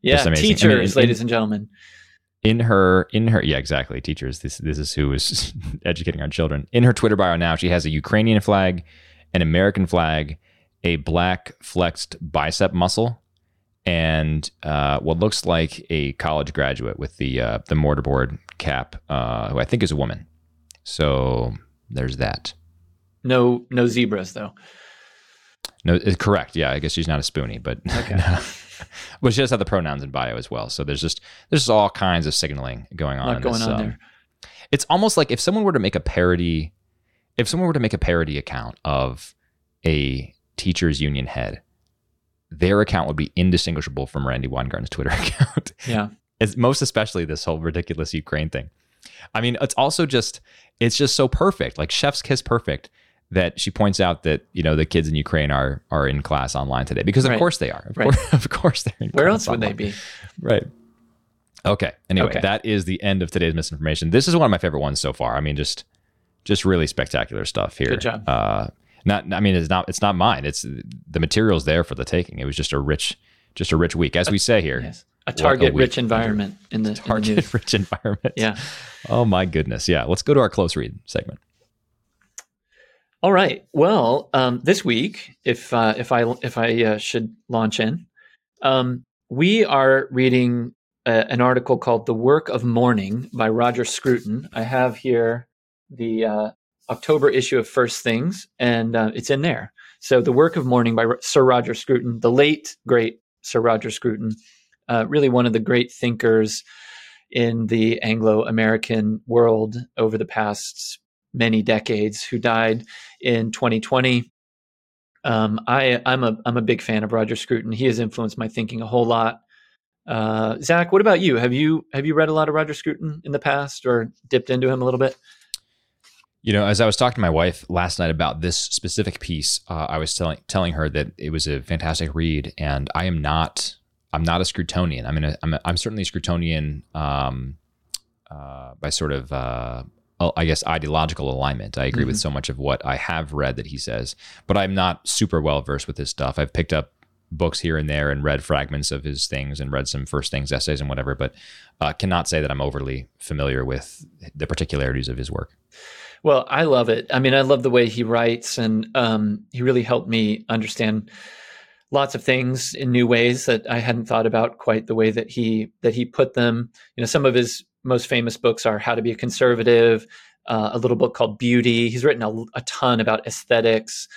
Speaker 2: yeah. Teachers, I mean, in, ladies and gentlemen.
Speaker 1: In her, in her, yeah, exactly. Teachers. This this is who is educating our children. In her Twitter bio now, she has a Ukrainian flag, an American flag, a black flexed bicep muscle and uh, what looks like a college graduate with the uh, the mortarboard cap, uh, who I think is a woman. So there's that.
Speaker 2: No, no zebras though.
Speaker 1: No, it's correct. Yeah, I guess she's not a spoonie, but okay. well, she does have the pronouns in bio as well. So there's just there's just all kinds of signaling going on.
Speaker 2: going this, on um, there.
Speaker 1: It's almost like if someone were to make a parody, if someone were to make a parody account of a teachers union head, their account would be indistinguishable from Randi Weingarten's Twitter account.
Speaker 2: Yeah.
Speaker 1: It's most especially this whole ridiculous Ukraine thing. I mean, it's also just it's just so perfect, like chef's kiss perfect that she points out that you know the kids in Ukraine are are in class online today because of right. course they are. Of, right. course, of course they're in.
Speaker 2: Where else would
Speaker 1: online.
Speaker 2: they be?
Speaker 1: Right. Okay. Anyway, okay. that is the end of today's misinformation. This is one of my favorite ones so far. I mean, just just really spectacular stuff here.
Speaker 2: Good job.
Speaker 1: Uh, Not, I mean, it's not, it's not mine. It's the material's there for the taking. It was just a rich, just a rich week, as we say here.
Speaker 2: Yes. A target a rich environment in the
Speaker 1: target
Speaker 2: in the
Speaker 1: rich environment.
Speaker 2: Yeah.
Speaker 1: Oh my goodness. Yeah. Let's go to our close read segment.
Speaker 2: All right. Well, um, this week, if uh, if I if I uh, should launch in, um, we are reading a, an article called "The Work of Mourning" by Roger Scruton. I have here the uh, October issue of First Things, and uh, it's in there. So, "The Work of Mourning" by Sir Roger Scruton, the late great Sir Roger Scruton, uh, really one of the great thinkers in the Anglo-American world over the past many decades, who died in 2020. Um, I, I'm a I'm a big fan of Roger Scruton. He has influenced my thinking a whole lot. Uh, Zach, what about you? Have you have you read a lot of Roger Scruton in the past, or dipped into him a little bit?
Speaker 1: You know, as I was talking to my wife last night about this specific piece, uh, I was telling telling her that it was a fantastic read, and I am not I'm not a Scrutonian. I mean, I'm a, I'm certainly a Scrutonian um, uh, by sort of uh, I guess ideological alignment. I agree mm-hmm. with so much of what I have read that he says, but I'm not super well versed with his stuff. I've picked up books here and there and read fragments of his things and read some first things essays and whatever, but uh, cannot say that I'm overly familiar with the particularities of his work.
Speaker 2: Well, I love it. I mean, I love the way he writes, and um, he really helped me understand lots of things in new ways that I hadn't thought about quite the way that he that he put them. You know, some of his most famous books are How to Be a Conservative, uh, a little book called Beauty. He's written a, a ton about aesthetics.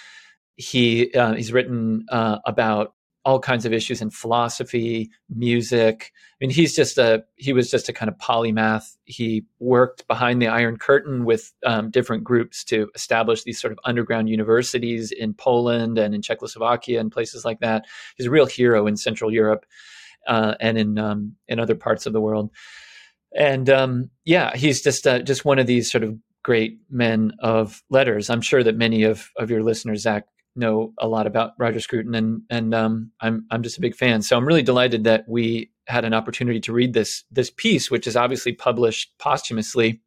Speaker 2: He uh, he's written uh, about all kinds of issues in philosophy, music. I mean, he's just a he was just a kind of polymath. He worked behind the Iron Curtain with um, different groups to establish these sort of underground universities in Poland and in Czechoslovakia and places like that. He's a real hero in Central Europe uh, and in um, in other parts of the world and um, yeah, he's just uh, just one of these sort of great men of letters. I'm sure that many of of your listeners, Zach, know a lot about Roger Scruton, and and um, I'm I'm just a big fan. So I'm really delighted that we had an opportunity to read this this piece, which is obviously published posthumously.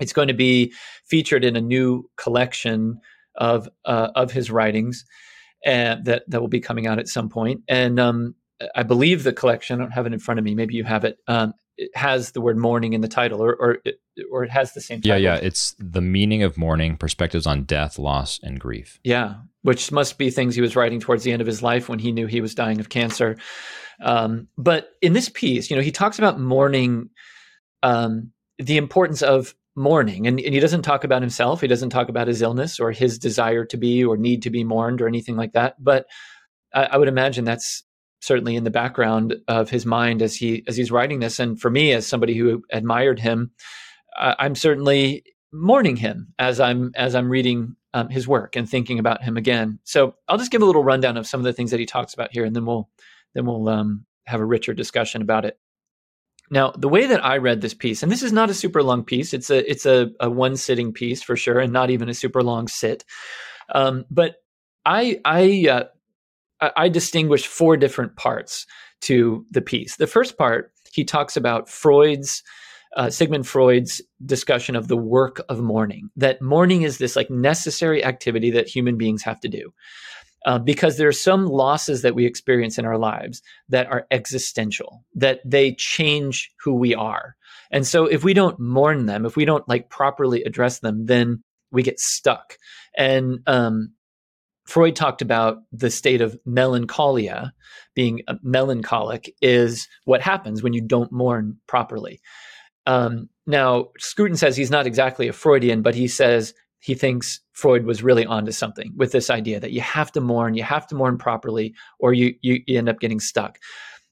Speaker 2: It's going to be featured in a new collection of uh, of his writings, and that that will be coming out at some point. And um, I believe the collection. I don't have it in front of me. Maybe you have it. Um, it has the word mourning in the title, or or it, or it has the same. Title.
Speaker 1: Yeah, yeah. It's the meaning of mourning: perspectives on death, loss, and grief.
Speaker 2: Yeah, which must be things he was writing towards the end of his life when he knew he was dying of cancer. Um, but in this piece, you know, he talks about mourning, um, the importance of mourning, and, and he doesn't talk about himself. He doesn't talk about his illness or his desire to be or need to be mourned or anything like that. But I, I would imagine that's certainly in the background of his mind as he as he's writing this. And for me, as somebody who admired him, uh, I'm certainly mourning him as I'm as I'm reading um, his work and thinking about him again. So I'll just give a little rundown of some of the things that he talks about here, and then we'll then we'll um, have a richer discussion about it. Now, the way that I read this piece, and this is not a super long piece; it's a it's a, a one sitting piece for sure, and not even a super long sit. Um, but I I uh, I distinguish four different parts to the piece. The first part, he talks about Freud's, uh, Sigmund Freud's discussion of the work of mourning, that mourning is this like necessary activity that human beings have to do. Uh, because there are some losses that we experience in our lives that are existential, that they change who we are. And so if we don't mourn them, if we don't like properly address them, then we get stuck. And um, Freud talked about the state of melancholia, being melancholic, is what happens when you don't mourn properly. Um, now, Scruton says he's not exactly a Freudian, but he says he thinks Freud was really onto something with this idea that you have to mourn, you have to mourn properly, or you, you, you end up getting stuck.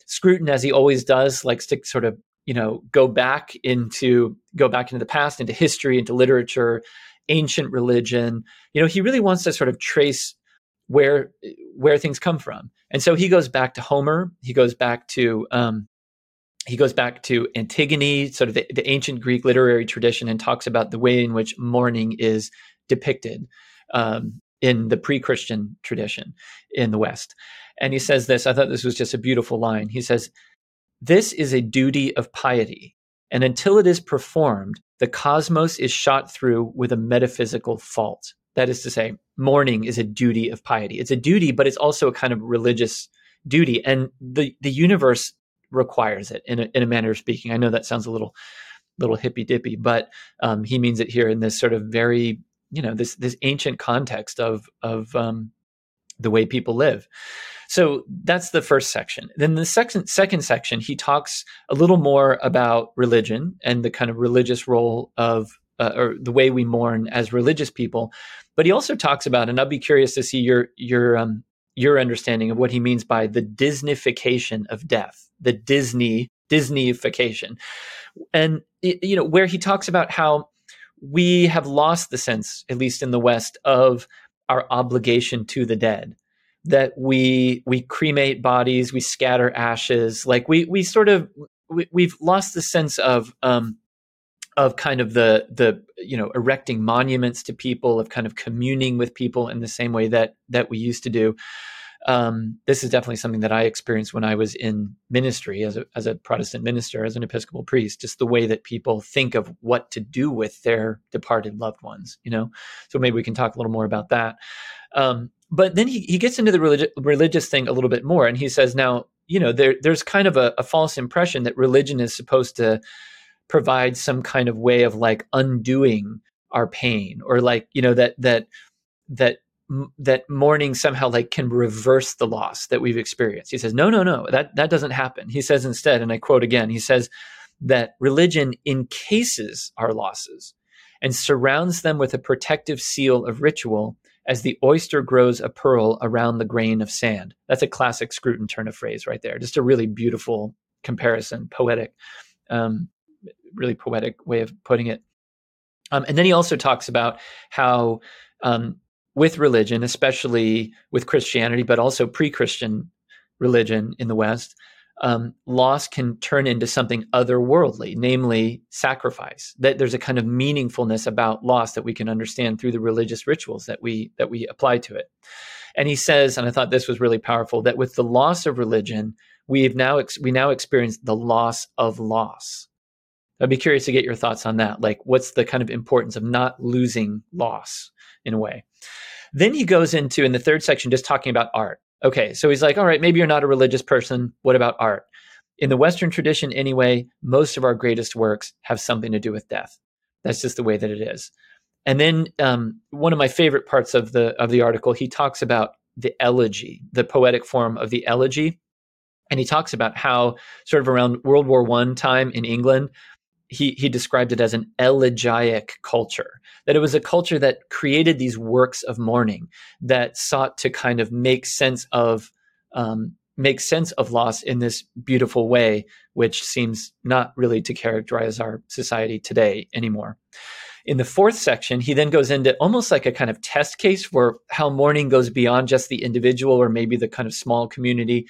Speaker 2: Scruton, as he always does, likes to sort of you know go back into go back into the past, into history, into literature, ancient religion. You know, he really wants to sort of trace where where things come from. And so he goes back to Homer. He goes back to um, he goes back to Antigone, sort of the, the, ancient Greek literary tradition, and talks about the way in which mourning is depicted um, in the pre-Christian tradition in the West. And he says this. I thought this was just a beautiful line. He says, "This is a duty of piety, and until it is performed, the cosmos is shot through with a metaphysical fault." That is to say, mourning is a duty of piety. It's a duty, but it's also a kind of religious duty, and the the universe requires it in a, in a manner of speaking. I know that sounds a little little hippy dippy, but um, he means it here in this sort of very you know this this ancient context of of um, the way people live. So that's the first section. Then the second second section, he talks a little more about religion and the kind of religious role of uh, or the way we mourn as religious people. But he also talks about, and I'd be curious to see your your um, your understanding of what he means by the Disneyfication of death, the Disney Disneyification, and you know where he talks about how we have lost the sense, at least in the West, of our obligation to the dead that we we cremate bodies we scatter ashes like we we sort of we, we've lost the sense of um of kind of the the you know erecting monuments to people of kind of communing with people in the same way that that we used to do um, this is definitely something that I experienced when I was in ministry as a, as a Protestant minister, as an Episcopal priest, just the way that people think of what to do with their departed loved ones, you know? So maybe we can talk a little more about that. Um, but then he, he gets into the religi- religious thing a little bit more. And he says, now, you know, there, there's kind of a, a false impression that religion is supposed to provide some kind of way of like undoing our pain or like, you know, that, that, that that mourning somehow like can reverse the loss that we've experienced. He says, no, no, no, that, that doesn't happen. He says instead, and I quote again, he says that religion encases our losses and surrounds them with a protective seal of ritual as the oyster grows a pearl around the grain of sand. That's a classic Scruton turn of phrase right there. Just a really beautiful comparison, poetic, um, really poetic way of putting it. Um, and then he also talks about how um, with religion, especially with Christianity, but also pre Christian religion in the West, um, loss can turn into something otherworldly, namely sacrifice. That there's a kind of meaningfulness about loss that we can understand through the religious rituals that we that we apply to it. And he says, and I thought this was really powerful, that with the loss of religion, we've now ex- we now experience the loss of loss. I'd be curious to get your thoughts on that. Like, what's the kind of importance of not losing loss in a way? Then he goes into, in the third section, just talking about art. Okay, so he's like, all right, maybe you're not a religious person. What about art? In the Western tradition, anyway, most of our greatest works have something to do with death. That's just the way that it is. And then um, one of my favorite parts of the of the article, he talks about the elegy, the poetic form of the elegy, and he talks about how sort of around World War One time in England, he he described it as an elegiac culture that it was a culture that created these works of mourning that sought to kind of make sense of um, make sense of loss in this beautiful way which seems not really to characterize our society today anymore. In the fourth section he then goes into almost like a kind of test case for how mourning goes beyond just the individual or maybe the kind of small community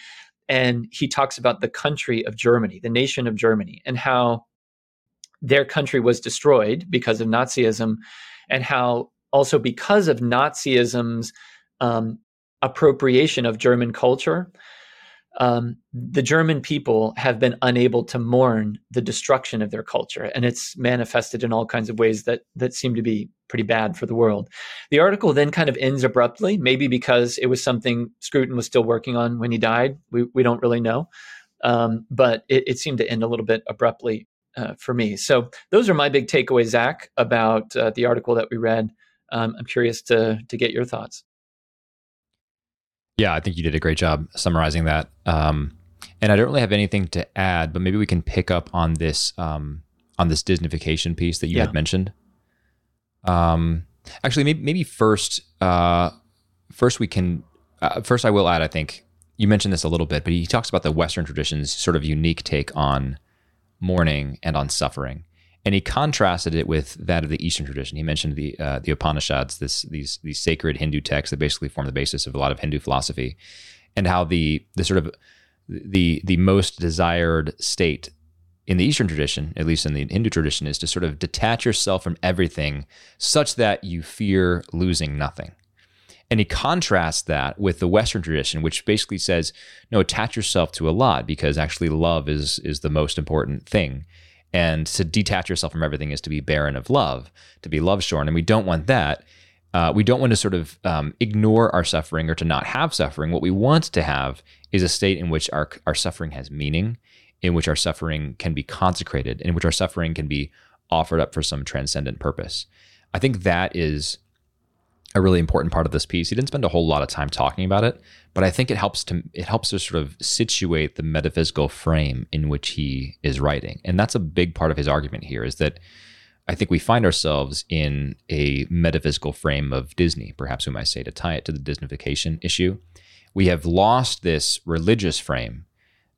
Speaker 2: and he talks about the country of germany the nation of germany and how their country was destroyed because of Nazism, and how also because of Nazism's um, appropriation of German culture, um, the German people have been unable to mourn the destruction of their culture, and it's manifested in all kinds of ways that that seem to be pretty bad for the world. The article then kind of ends abruptly, maybe because it was something Scruton was still working on when he died. We we don't really know, um, but it, it seemed to end a little bit abruptly uh, for me. So those are my big takeaways, Zach, about uh, the article that we read. Um, I'm curious to to get your thoughts.
Speaker 1: Yeah, I think you did a great job summarizing that. Um, and I don't really have anything to add, but maybe we can pick up on this um, on this Disneyfication piece that you yeah. had mentioned. Um, actually, maybe maybe first, uh, first we can. Uh, first, I will add. I think you mentioned this a little bit, but he talks about the Western tradition's sort of unique take on mourning and on suffering. And he contrasted it with that of the Eastern tradition. He mentioned the uh, the Upanishads, this these these sacred Hindu texts that basically form the basis of a lot of Hindu philosophy, and how the the sort of the the most desired state in the Eastern tradition, at least in the Hindu tradition, is to sort of detach yourself from everything such that you fear losing nothing. And he contrasts that with the Western tradition, which basically says, no, attach yourself to a lot because actually love is is the most important thing. And to detach yourself from everything is to be barren of love, to be love shorn. And we don't want that. Uh, we don't want to sort of um, ignore our suffering or to not have suffering. What we want to have is a state in which our, our suffering has meaning, in which our suffering can be consecrated, in which our suffering can be offered up for some transcendent purpose. I think that is a really important part of this piece. He didn't spend a whole lot of time talking about it, but I think it helps to it helps to sort of situate the metaphysical frame in which he is writing. And that's a big part of his argument here is that I think we find ourselves in a metaphysical frame of Disney, perhaps we might say, to tie it to the Disneyfication issue. We have lost this religious frame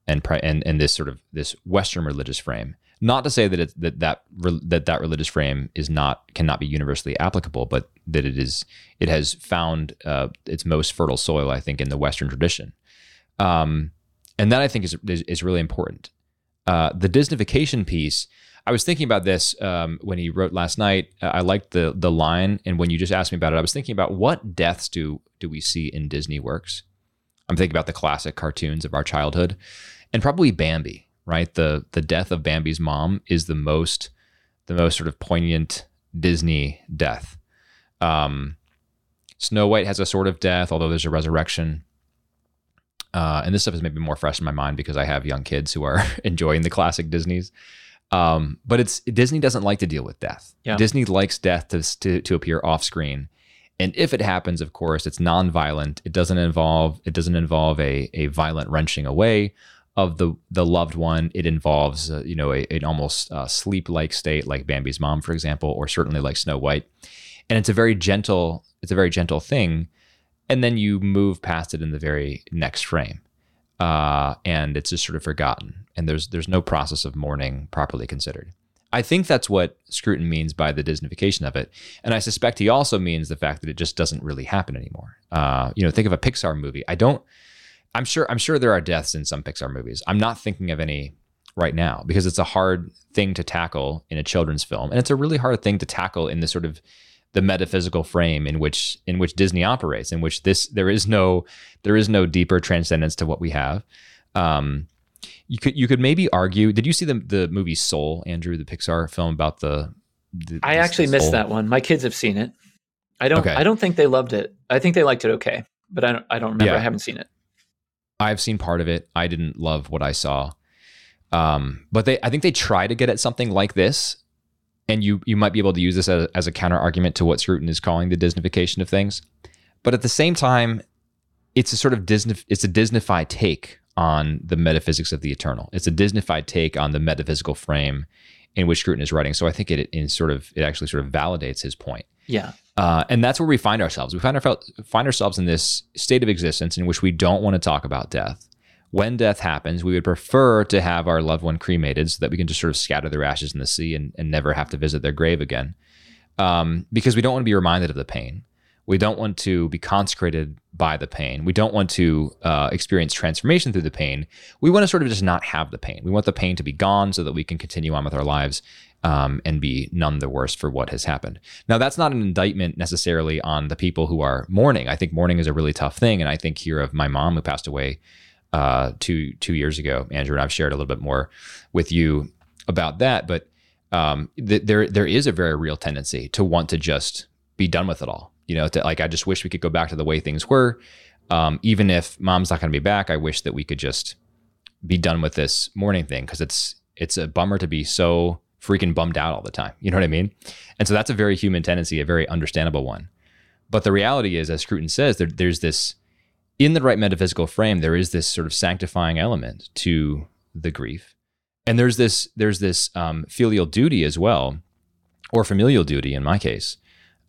Speaker 1: and and and this sort of this Western religious frame. Not to say that that that that that religious frame is not cannot be universally applicable, but that it is it has found uh, its most fertile soil, I think, in the Western tradition, um, and that I think is is, is really important. Uh, the Disneyfication piece I was thinking about this um, when he wrote last night. Uh, I liked the the line, and when you just asked me about it, I was thinking about what deaths do do we see in Disney works. I'm thinking about the classic cartoons of our childhood, and probably Bambi. Right, the the death of Bambi's mom is the most the most sort of poignant Disney death. Um, Snow White has a sort of death, although there's a resurrection. Uh, and this stuff is maybe more fresh in my mind because I have young kids who are enjoying the classic Disney's. Um, but it's Disney doesn't like to deal with death. Yeah. Disney likes death to, to, to appear off screen, and if it happens, of course, it's non-violent. It doesn't involve it doesn't involve a a violent wrenching away of the the loved one. It involves uh, you know a, an almost uh, sleep like state, like Bambi's mom, for example, or certainly like Snow White. And it's a very gentle it's a very gentle thing, and then you move past it in the very next frame uh, and it's just sort of forgotten, and there's there's no process of mourning properly considered. I think that's what Scruton means by the Disneyfication of it, and I suspect he also means the fact that it just doesn't really happen anymore. Uh, you know, think of a Pixar movie. I don't. I'm sure. I'm sure there are deaths in some Pixar movies. I'm not thinking of any right now because it's a hard thing to tackle in a children's film, and it's a really hard thing to tackle in the sort of the metaphysical frame in which in which Disney operates, in which this there is no there is no deeper transcendence to what we have. Um, you could you could maybe argue. Did you see the the movie Soul, Andrew, the Pixar film about the?
Speaker 2: the I actually the missed that one. My kids have seen it. I don't. Okay. I don't think they loved it. I think they liked it okay, but I don't. I don't remember. Yeah. I haven't seen it.
Speaker 1: I've seen part of it. I didn't love what I saw. Um, but they, I think they try to get at something like this and you you might be able to use this as, as a counter argument to what Scruton is calling the Disneyfication of things. But at the same time, it's a sort of Disney it's a Disneyfied take on the metaphysics of the eternal. It's a Disneyfied take on the metaphysical frame in which Scruton is writing. So I think it in sort of it actually sort of validates his point.
Speaker 2: Yeah.
Speaker 1: Uh, and that's where we find ourselves. We find, our, find ourselves in this state of existence in which we don't want to talk about death when death happens, we would prefer to have our loved one cremated so that we can just sort of scatter their ashes in the sea and, and never have to visit their grave again. Um, because we don't want to be reminded of the pain. We don't want to be consecrated by the pain. We don't want to uh, experience transformation through the pain. We want to sort of just not have the pain. We want the pain to be gone so that we can continue on with our lives um, and be none the worse for what has happened. Now, that's not an indictment necessarily on the people who are mourning. I think mourning is a really tough thing. And I think here of my mom who passed away uh, two two years ago. Andrew and I've shared a little bit more with you about that, but um, th- there there is a very real tendency to want to just be done with it all. You know, to, like I just wish we could go back to the way things were. Um, even if mom's not going to be back, I wish that we could just be done with this mourning thing because it's it's a bummer to be so freaking bummed out all the time. You know what I mean? And so that's a very human tendency, a very understandable one. But the reality is, as Scruton says, there, there's this in the right metaphysical frame, there is this sort of sanctifying element to the grief, and there's this there's this um, filial duty as well, or familial duty in my case,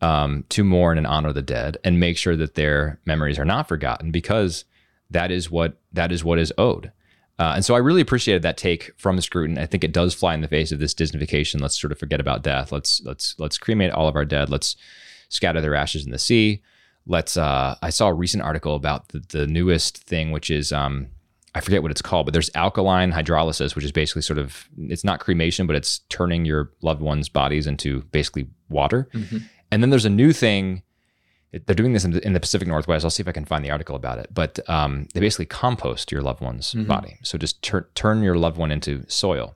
Speaker 1: um, to mourn and honor the dead and make sure that their memories are not forgotten because that is what that is what is owed. Uh, and so I really appreciated that take from Scruton. I think it does fly in the face of this Disneyfication. Let's sort of forget about death. Let's let's let's cremate all of our dead. Let's scatter their ashes in the sea let's uh, i saw a recent article about the, the newest thing which is um, i forget what it's called but there's alkaline hydrolysis which is basically sort of it's not cremation but it's turning your loved ones bodies into basically water mm-hmm. and then there's a new thing they're doing this in the, in the, Pacific Northwest. I'll see if I can find the article about it. But um, they basically compost your loved one's mm-hmm. body. So just tur- turn your loved one into soil.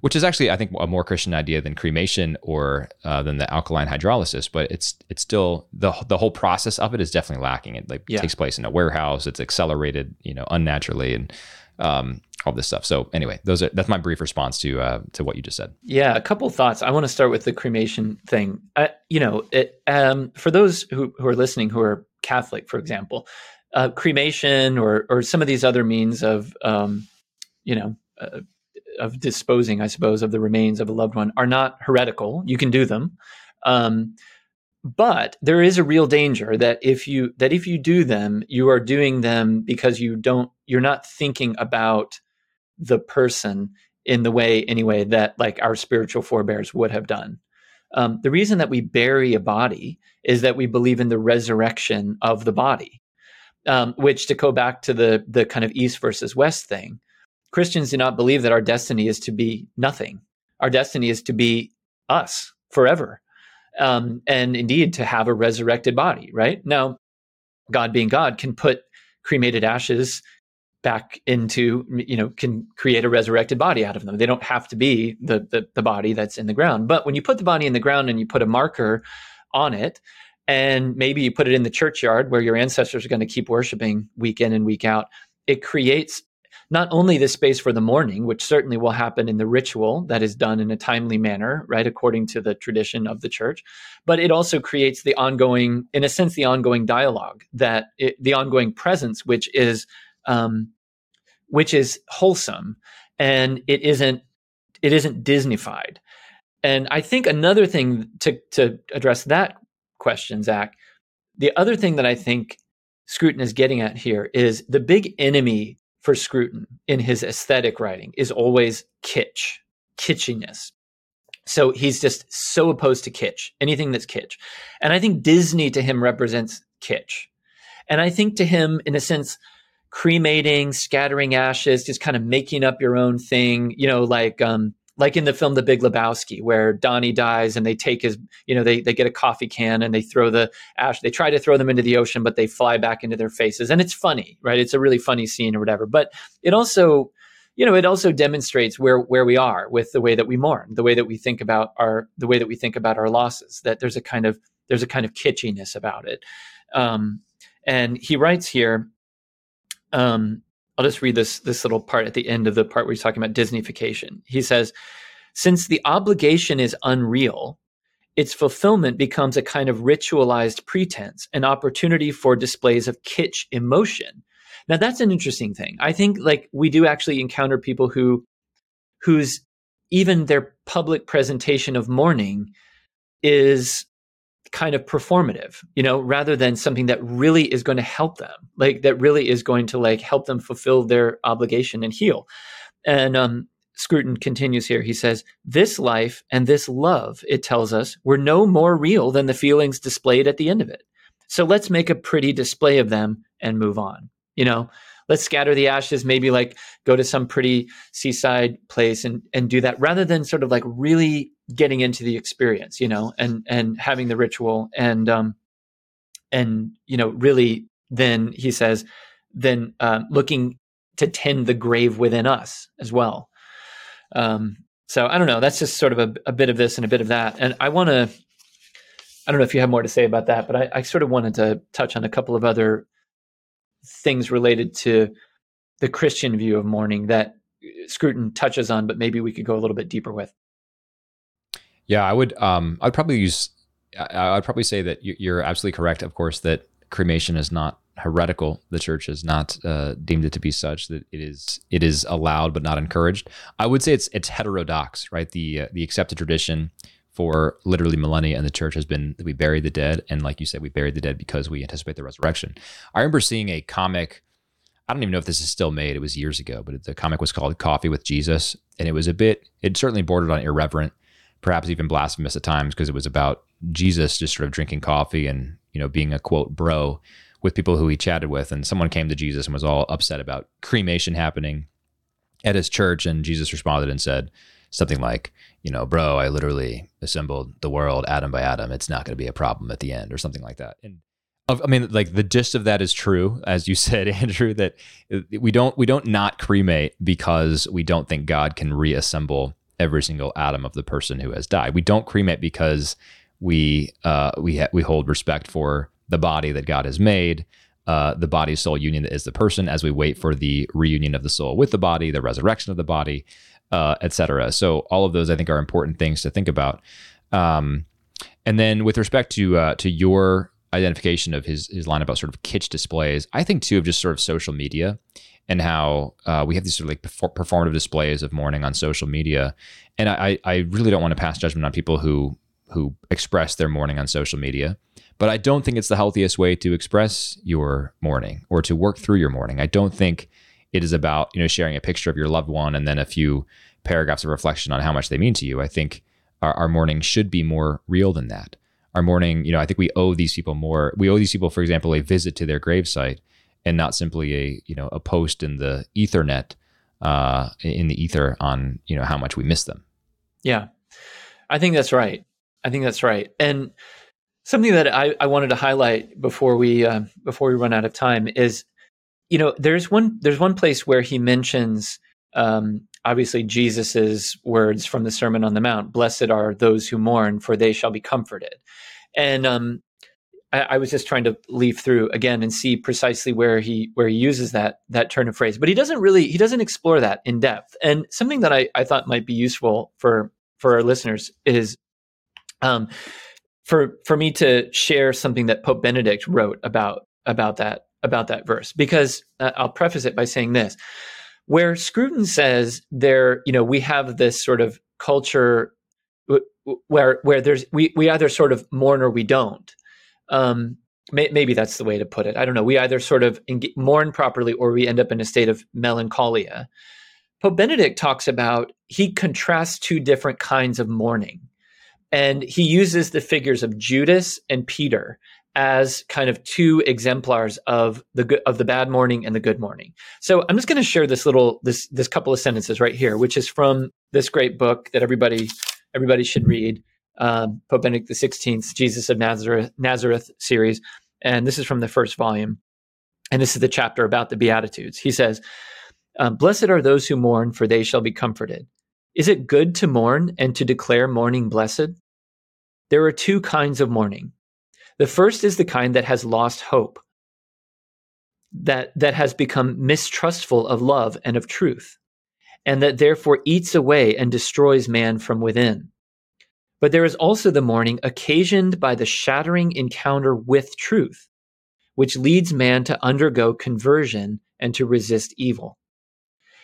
Speaker 1: which is actually I think a more Christian idea than cremation or uh, than the alkaline hydrolysis. But it's it's still the the whole process of it is definitely lacking. It like yeah. takes place in a warehouse. It's accelerated, you know, unnaturally, and um, all this stuff. So anyway, those are that's my brief response to uh, to what you just said.
Speaker 2: Yeah, a couple thoughts. I want to start with the cremation thing. I, you know, it, um, for those who who are listening who are Catholic, for example, uh, cremation or or some of these other means of um, you know. Uh, of disposing, I suppose, of the remains of a loved one are not heretical. You can do them, um, but there is a real danger that if you that if you do them, you are doing them because you don't you're not thinking about the person in the way anyway that like our spiritual forebears would have done. Um, the reason that we bury a body is that we believe in the resurrection of the body. Um, which to go back to the the kind of east versus west thing, Christians do not believe that our destiny is to be nothing. Our destiny is to be us forever, um, and indeed to have a resurrected body. Right now, God being God can put cremated ashes back into you know can create a resurrected body out of them they don't have to be the, the, the body that's in the ground but when you put the body in the ground and you put a marker on it and maybe you put it in the churchyard where your ancestors are going to keep worshiping week in and week out it creates not only the space for the mourning which certainly will happen in the ritual that is done in a timely manner right according to the tradition of the church but it also creates the ongoing in a sense the ongoing dialogue that it, the ongoing presence which is um, which is wholesome and it isn't it isn't Disneyfied. And I think another thing to to address that question, Zach, the other thing that I think Scruton is getting at here is the big enemy for Scruton in his aesthetic writing is always kitsch, kitschiness. So he's just so opposed to kitsch, anything that's kitsch. And I think Disney to him represents kitsch. And I think to him, in a sense, cremating, scattering ashes, just kind of making up your own thing, you know, like um like in the film The Big Lebowski, where Donny dies and they take his, you know, they, they get a coffee can and they throw the ash, they try to throw them into the ocean, but they fly back into their faces. And it's funny, right? It's a really funny scene or whatever. But it also, you know, it also demonstrates where where we are with the way that we mourn, the way that we think about our the way that we think about our losses, that there's a kind of there's a kind of kitschiness about it. Um, and he writes here, um, I'll just read this this little part at the end of the part where he's talking about Disneyfication. He says, since the obligation is unreal, its fulfillment becomes a kind of ritualized pretense, an opportunity for displays of kitsch emotion. Now that's an interesting thing. I think like we do actually encounter people who whose even their public presentation of mourning is kind of performative, you know, rather than something that really is going to help them, like that really is going to like help them fulfill their obligation and heal. And um, Scruton continues here. He says, This life and this love, it tells us, were no more real than the feelings displayed at the end of it. So let's make a pretty display of them and move on. You know, let's scatter the ashes, maybe like go to some pretty seaside place and, and do that rather than sort of like really getting into the experience, you know, and and having the ritual and um and you know really then he says then um, looking to tend the grave within us as well. Um, so I don't know. That's just sort of a, a bit of this and a bit of that. And I want to. I don't know if you have more to say about that, but I, I sort of wanted to touch on a couple of other things related to the Christian view of mourning that Scruton touches on, but maybe we could go a little bit deeper with.
Speaker 1: Yeah, I would. Um, I'd probably use. I'd probably say that you're absolutely correct. Of course, that cremation is not heretical. The church has not uh, deemed it to be such that it is. It is allowed but not encouraged. I would say it's it's heterodox, right? The uh, the accepted tradition for literally millennia and the church has been that we bury the dead, and like you said, we bury the dead because we anticipate the resurrection. I remember seeing a comic. I don't even know if this is still made. It was years ago, but the comic was called Coffee with Jesus, and it was a bit. It certainly bordered on irreverent perhaps even blasphemous at times because it was about Jesus just sort of drinking coffee and you know being a quote bro with people who he chatted with and someone came to Jesus and was all upset about cremation happening at his church and Jesus responded and said something like you know bro I literally assembled the world atom by atom it's not going to be a problem at the end or something like that and I mean, like the gist of that is true, as you said, Andrew. That we don't we don't not cremate because we don't think God can reassemble every single atom of the person who has died. We don't cremate because we uh, we ha- we hold respect for the body that God has made, uh, the body soul union that is the person, as we wait for the reunion of the soul with the body, the resurrection of the body, uh, etc. So all of those I think are important things to think about. Um, and then with respect to uh, to your identification of his his line about sort of kitsch displays, I think too of just sort of social media and how uh, we have these sort of like performative displays of mourning on social media. And I, I really don't want to pass judgment on people who who express their mourning on social media, but I don't think it's the healthiest way to express your mourning or to work through your mourning. I don't think it is about you know sharing a picture of your loved one and then a few paragraphs of reflection on how much they mean to you. I think our, our mourning should be more real than that. Our mourning, you know, I think we owe these people more. We owe these people, for example, a visit to their gravesite and not simply a you know a post in the Ethernet uh, in the ether on you know how much we miss them.
Speaker 2: Yeah, I think that's right. I think that's right. And something that I, I wanted to highlight before we uh, before we run out of time is, you know, there's one there's one place where he mentions um, obviously Jesus's words from the Sermon on the Mount: "Blessed are those who mourn, for they shall be comforted." And um, I, I, was just trying to leaf through again and see precisely where he where he uses that that turn of phrase, but he doesn't really he doesn't explore that in depth. And something that I, I thought might be useful for for our listeners is um, for for me to share something that Pope Benedict wrote about about that about that verse because uh, I'll preface it by saying this where Scruton says there you know we have this sort of culture where where there's we we either sort of mourn or we don't um, may, maybe that's the way to put it. I don't know. We either sort of mourn properly or we end up in a state of melancholia. Pope Benedict talks about, he contrasts two different kinds of mourning. And he uses the figures of Judas and Peter as kind of two exemplars of the of the bad mourning and the good mourning. So I'm just going to share this little this this couple of sentences right here, which is from this great book that everybody everybody should read um, Pope Benedict XVI, Jesus of Nazareth, Nazareth series. And this is from the first volume. And this is the chapter about the Beatitudes. He says, um, Blessed are those who mourn, for they shall be comforted. Is it good to mourn and to declare mourning blessed? There are two kinds of mourning. The first is the kind that has lost hope, that, that has become mistrustful of love and of truth, and that therefore eats away and destroys man from within. But there is also the mourning occasioned by the shattering encounter with truth, which leads man to undergo conversion and to resist evil.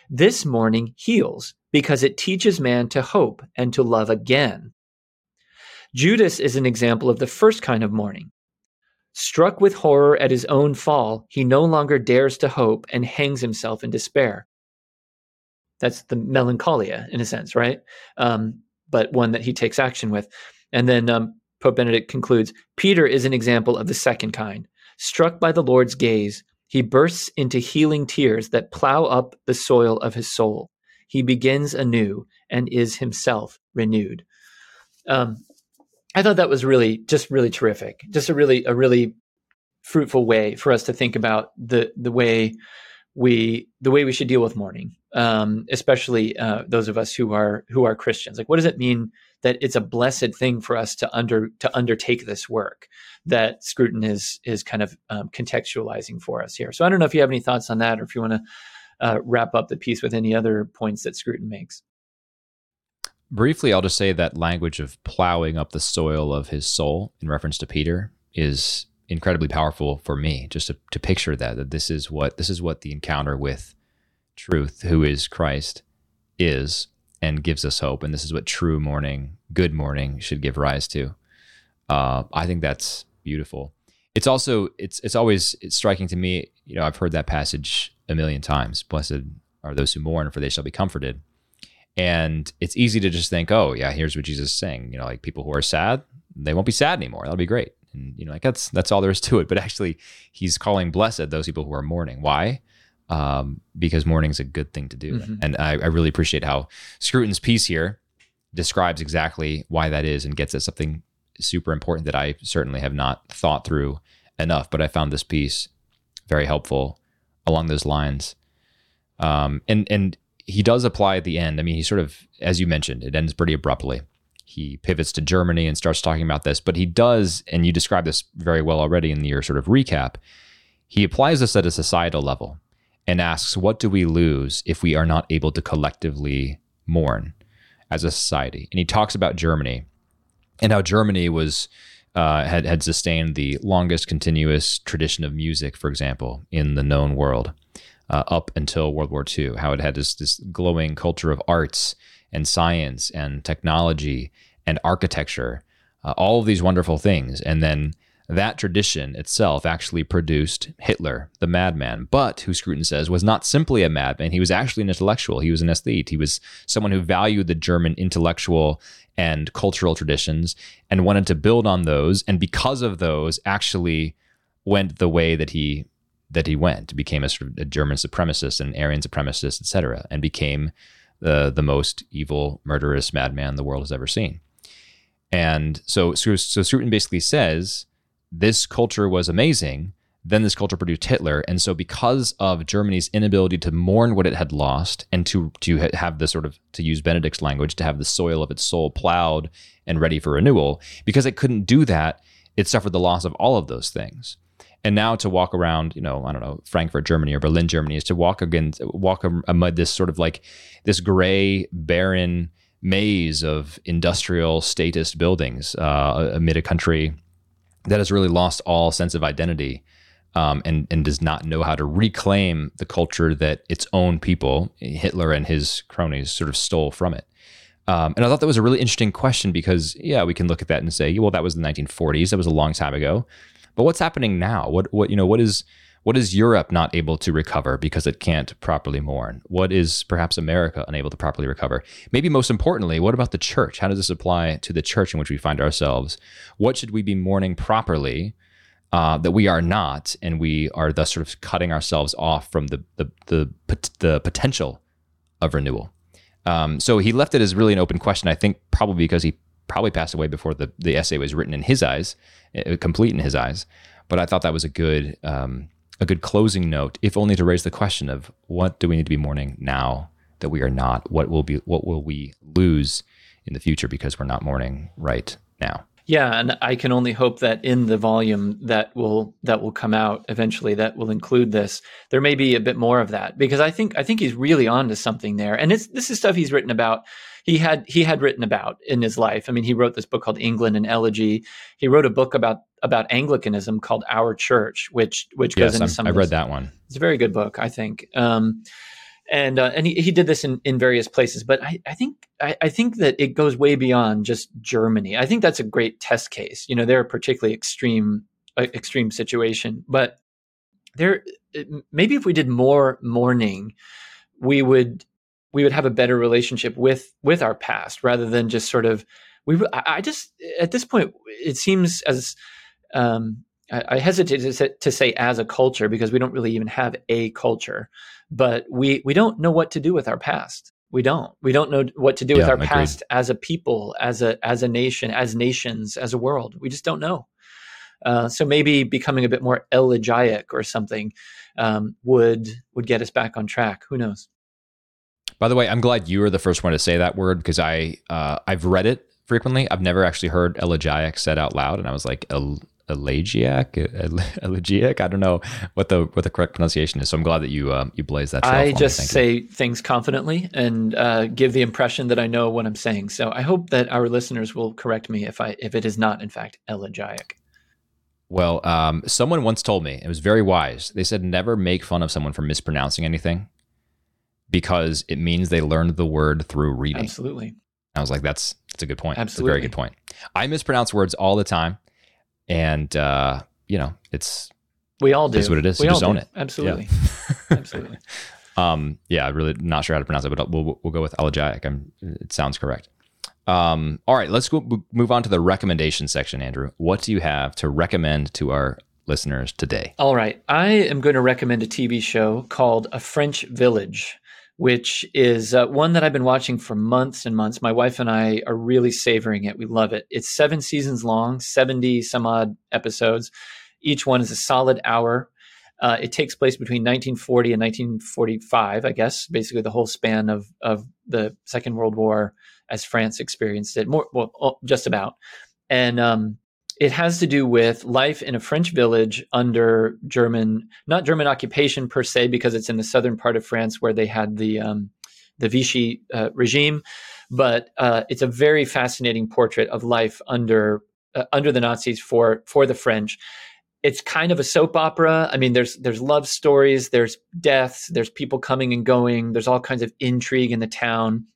Speaker 2: This mourning heals because it teaches man to hope and to love again. Judas is an example of the first kind of mourning. Struck with horror at his own fall, he no longer dares to hope and hangs himself in despair. That's the melancholia, in a sense, right? Um, but one that he takes action with. And then um, Pope Benedict concludes Peter is an example of the second kind. Struck by the Lord's gaze, he bursts into healing tears that plow up the soil of his soul. He begins anew and is himself renewed. Um, I thought that was really just really terrific. Just a really a really fruitful way for us to think about the the way we the way we should deal with mourning, um, especially uh, those of us who are who are Christians. Like, what does it mean that it's a blessed thing for us to under to undertake this work that Scruton is is kind of um, contextualizing for us here? So, I don't know if you have any thoughts on that, or if you want to uh, wrap up the piece with any other points that Scruton makes.
Speaker 1: Briefly, I'll just say that language of plowing up the soil of his soul in reference to Peter is incredibly powerful for me just to, to picture that that this is what this is what the encounter with truth who is christ is and gives us hope. And this is what true mourning good mourning should give rise to. Uh, i think that's beautiful. It's also it's it's always it's striking to me you know i've heard that passage a million times. Blessed are those who mourn for they shall be comforted and it's easy to just think oh yeah here's what jesus is saying you know like people who are sad they won't be sad anymore that'll be great and you know, like that's that's all there is to it. But actually, he's calling blessed those people who are mourning. Why? Um, because mourning is a good thing to do. Mm-hmm. And I, I, really appreciate how Scruton's piece here describes exactly why that is and gets at something super important that I certainly have not thought through enough. But I found this piece very helpful along those lines. Um, and and he does apply at the end. I mean, he sort of, as you mentioned, it ends pretty abruptly. He pivots to Germany and starts talking about this, but he does, and you described this very well already in your sort of recap. He applies this at a societal level and asks, What do we lose if we are not able to collectively mourn as a society? And he talks about Germany and how Germany was. Uh, had had sustained the longest continuous tradition of music, for example, in the known world, uh, up until World War II. How it had this this glowing culture of arts and science and technology and architecture, uh, all of these wonderful things, and then that tradition itself actually produced Hitler, the madman, but who Scruton says was not simply a madman. He was actually an intellectual. He was an aesthete. He was someone who valued the German intellectual and cultural traditions and wanted to build on those. And because of those, actually went the way that he that he went, became a sort of a German supremacist and Aryan supremacist, etc., and became the the most evil, murderous madman the world has ever seen. And so, so, so Scruton basically says this culture was amazing. Then this culture produced Hitler, and so because of Germany's inability to mourn what it had lost and to to have the sort of to use Benedict's language to have the soil of its soul plowed and ready for renewal, because it couldn't do that, it suffered the loss of all of those things. And now to walk around, you know, I don't know, Frankfurt, Germany or Berlin, Germany, is to walk again, walk amid this sort of like this gray, barren maze of industrial statist buildings uh, amid a country that has really lost all sense of identity um, and and does not know how to reclaim the culture that its own people, Hitler and his cronies, sort of stole from it. Um, and I thought that was a really interesting question because yeah, we can look at that and say, well, that was the 1940s. That was a long time ago. But what's happening now? What what you know? What is what is Europe not able to recover because it can't properly mourn? What is perhaps America unable to properly recover? Maybe most importantly, what about the church? How does this apply to the church in which we find ourselves? What should we be mourning properly uh, that we are not, and we are thus sort of cutting ourselves off from the the the, the potential of renewal? Um, so he left it as really an open question. I think probably because he probably passed away before the, the essay was written in his eyes, uh, complete in his eyes. But I thought that was a good um, a good closing note, if only to raise the question of what do we need to be mourning now that we are not? What will be what will we lose in the future because we're not mourning right now?
Speaker 2: Yeah, and I can only hope that in the volume that will that will come out eventually that will include this, there may be a bit more of that because I think I think he's really on to something there. And it's this is stuff he's written about he had he had written about in his life. I mean, he wrote this book called England and Elegy. He wrote a book about about Anglicanism called Our Church, which which goes yes, into some.
Speaker 1: I read that one.
Speaker 2: It's a very good book, I think. Um, and uh, and he, he did this in, in various places, but I, I think I, I think that it goes way beyond just Germany. I think that's a great test case. You know, they're a particularly extreme uh, extreme situation, but there maybe if we did more mourning, we would we would have a better relationship with with our past rather than just sort of we i just at this point it seems as um, I, I, hesitate to say, to say as a culture because we don't really even have a culture but we we don't know what to do with our past. We don't. We don't know what to do yeah, with our agreed. past as a people as a as a nation as nations as a world. We just don't know. Uh, so maybe becoming a bit more elegiac or something um, would would get us back on track. Who knows
Speaker 1: by the way, I'm glad you were the first one to say that word because I uh, I've read it frequently. I've never actually heard elegiac said out loud, and I was like elegiac, elegiac. I don't know what the what the correct pronunciation is. So I'm glad that you uh, you blaze that.
Speaker 2: I just say you. things confidently and uh, give the impression that I know what I'm saying. So I hope that our listeners will correct me if I if it is not in fact elegiac.
Speaker 1: Well, um, someone once told me it was very wise. They said never make fun of someone for mispronouncing anything because it means they learned the word through reading.
Speaker 2: Absolutely.
Speaker 1: I was like, that's that's a good point.
Speaker 2: Absolutely.
Speaker 1: It's a very good point. I mispronounce words all the time, and uh, you know, it's
Speaker 2: we all do.
Speaker 1: It's what it is.
Speaker 2: We
Speaker 1: you just
Speaker 2: do.
Speaker 1: own it.
Speaker 2: Absolutely. Yeah. Absolutely.
Speaker 1: Um, yeah, I'm really not sure how to pronounce it, but we'll we'll go with elegiac. I'm, it sounds correct. Um, all right, let's go move on to the recommendation section, Andrew. What do you have to recommend to our listeners today?
Speaker 2: All right, I am going to recommend a TV show called A French Village which is uh, one that I've been watching for months and months. My wife and I are really savoring it. We love it. It's seven seasons long, 70 some odd episodes. Each one is a solid hour. Uh, it takes place between 1940 and 1945, I guess, basically the whole span of of the Second World War as France experienced it, more well, just about. And um, it has to do with life in a French village under German, not German occupation per se, because it's in the southern part of France where they had the um, the Vichy uh, regime, but uh, it's a very fascinating portrait of life under uh, under the Nazis for for the French. It's kind of a soap opera. I mean, there's there's love stories, there's deaths, there's people coming and going, there's all kinds of intrigue in the town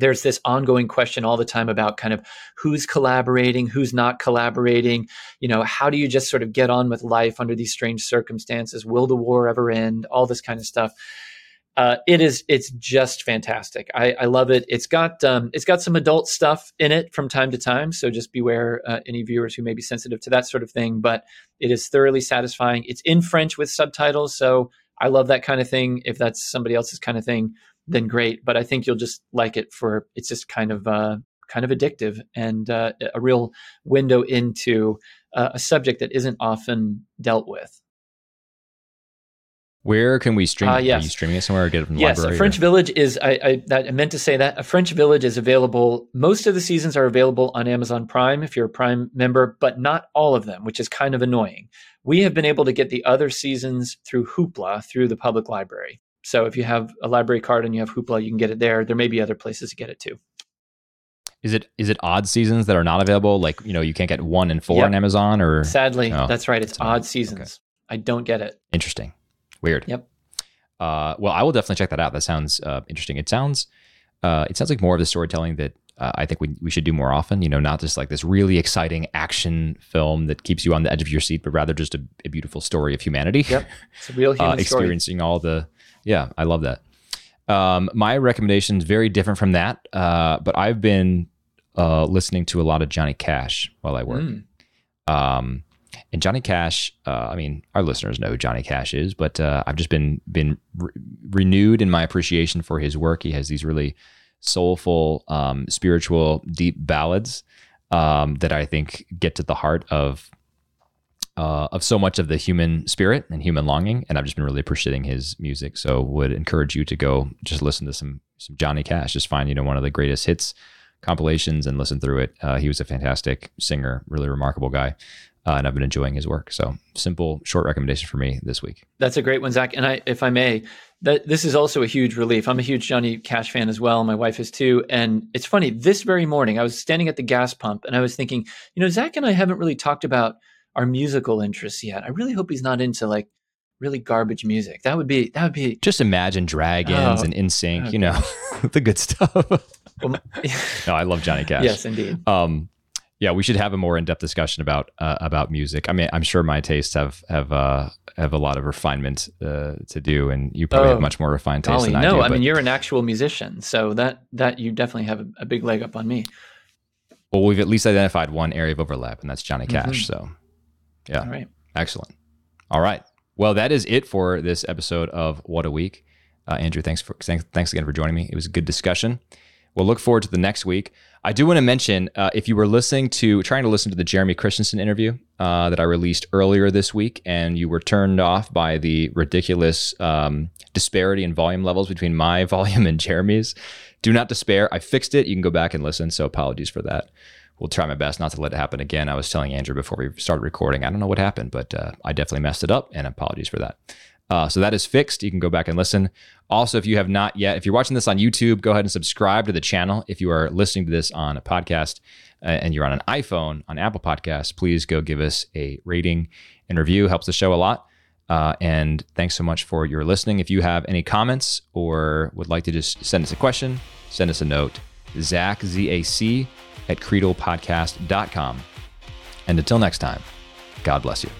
Speaker 2: there's this ongoing question all the time about kind of who's collaborating, who's not collaborating. You know, how do you just sort of get on with life under these strange circumstances? Will the war ever end? All this kind of stuff. Uh, it is it's just fantastic. I, I love it. It's got um, it's got some adult stuff in it from time to time, so just beware uh, any viewers who may be sensitive to that sort of thing. But it is thoroughly satisfying. It's in French with subtitles, so I love that kind of thing. If that's somebody else's kind of thing, then great. But I think you'll just like it for it's just kind of uh, kind of addictive and uh, a real window into uh, a subject that isn't often dealt with.
Speaker 1: Where can we stream? Uh, yes. Are you streaming it somewhere or get it from the
Speaker 2: yes,
Speaker 1: library?
Speaker 2: Yes, French or? Village is. I, I, that, I meant to say that a French Village is available. Most of the seasons are available on Amazon Prime if you're a Prime member, but not all of them, which is kind of annoying. We have been able to get the other seasons through Hoopla through the public library. So if you have a library card and you have Hoopla, you can get it there. There may be other places to get it too.
Speaker 1: Is it is it odd seasons that are not available? Like you know you can't get one and four yep. on Amazon or
Speaker 2: sadly that's right. It's odd seasons. Okay. I don't get it.
Speaker 1: Interesting. Weird.
Speaker 2: Yep.
Speaker 1: Uh, well, I will definitely check that out. That sounds uh, interesting. It sounds uh, it sounds like more of the storytelling that uh, I think we, we should do more often. You know, not just like this really exciting action film that keeps you on the edge of your seat, but rather just a, a beautiful story of humanity.
Speaker 2: Yep, it's a real uh, human
Speaker 1: experiencing all the yeah, I love that. Um, my recommendation is very different from that, uh, but I've been uh, listening to a lot of Johnny Cash while I work. Mm. Um, and Johnny Cash, uh, I mean, our listeners know who Johnny Cash is, but uh, I've just been been re- renewed in my appreciation for his work. He has these really soulful, um, spiritual, deep ballads um, that I think get to the heart of uh, of so much of the human spirit and human longing, and I've just been really appreciating his music. So, would encourage you to go just listen to some some Johnny Cash. Just find you know one of the greatest hits compilations and listen through it. Uh, he was a fantastic singer, really remarkable guy. Uh, and I've been enjoying his work. So simple, short recommendation for me this week.
Speaker 2: That's a great one, Zach. And I, if I may, that this is also a huge relief. I'm a huge Johnny Cash fan as well. My wife is too. And it's funny. This very morning, I was standing at the gas pump and I was thinking, you know, Zach and I haven't really talked about our musical interests yet. I really hope he's not into like really garbage music. That would be that would be
Speaker 1: just imagine dragons oh, and NSYNC, okay. you know, the good stuff. well, no, I love Johnny Cash.
Speaker 2: Yes, indeed.
Speaker 1: Um, yeah, we should have a more in-depth discussion about uh, about music. I mean, I'm sure my tastes have have uh, have a lot of refinement uh, to do, and you probably oh, have much more refined taste golly, than I
Speaker 2: no,
Speaker 1: do.
Speaker 2: No, I mean you're an actual musician, so that that you definitely have a, a, big leg up on me.
Speaker 1: Well, we've at least identified one area of overlap, and that's Johnny Cash. Mm-hmm. So yeah.
Speaker 2: All right.
Speaker 1: Excellent. All right. Well, that is it for this episode of What a Week. Uh, Andrew, thanks for thanks, thanks again for joining me. It was a good discussion. We'll look forward to the next week. I do want to mention uh, if you were listening to trying to listen to the Jeremy Christensen interview uh, that I released earlier this week, and you were turned off by the ridiculous um, disparity in volume levels between my volume and Jeremy's, do not despair. I fixed it. You can go back and listen. So apologies for that will try my best not to let it happen again. I was telling Andrew before we started recording, I don't know what happened, but uh, I definitely messed it up, and apologies for that. Uh, so that is fixed. You can go back and listen. Also, if you have not yet, if you're watching this on YouTube, go ahead and subscribe to the channel. If you are listening to this on a podcast uh, and you're on an iPhone on Apple Podcasts, please go give us a rating and review. Helps the show a lot. Uh, and thanks so much for your listening. If you have any comments or would like to just send us a question, send us a note. Zach, Z A C, at credopodcast.com. And until next time, God bless you.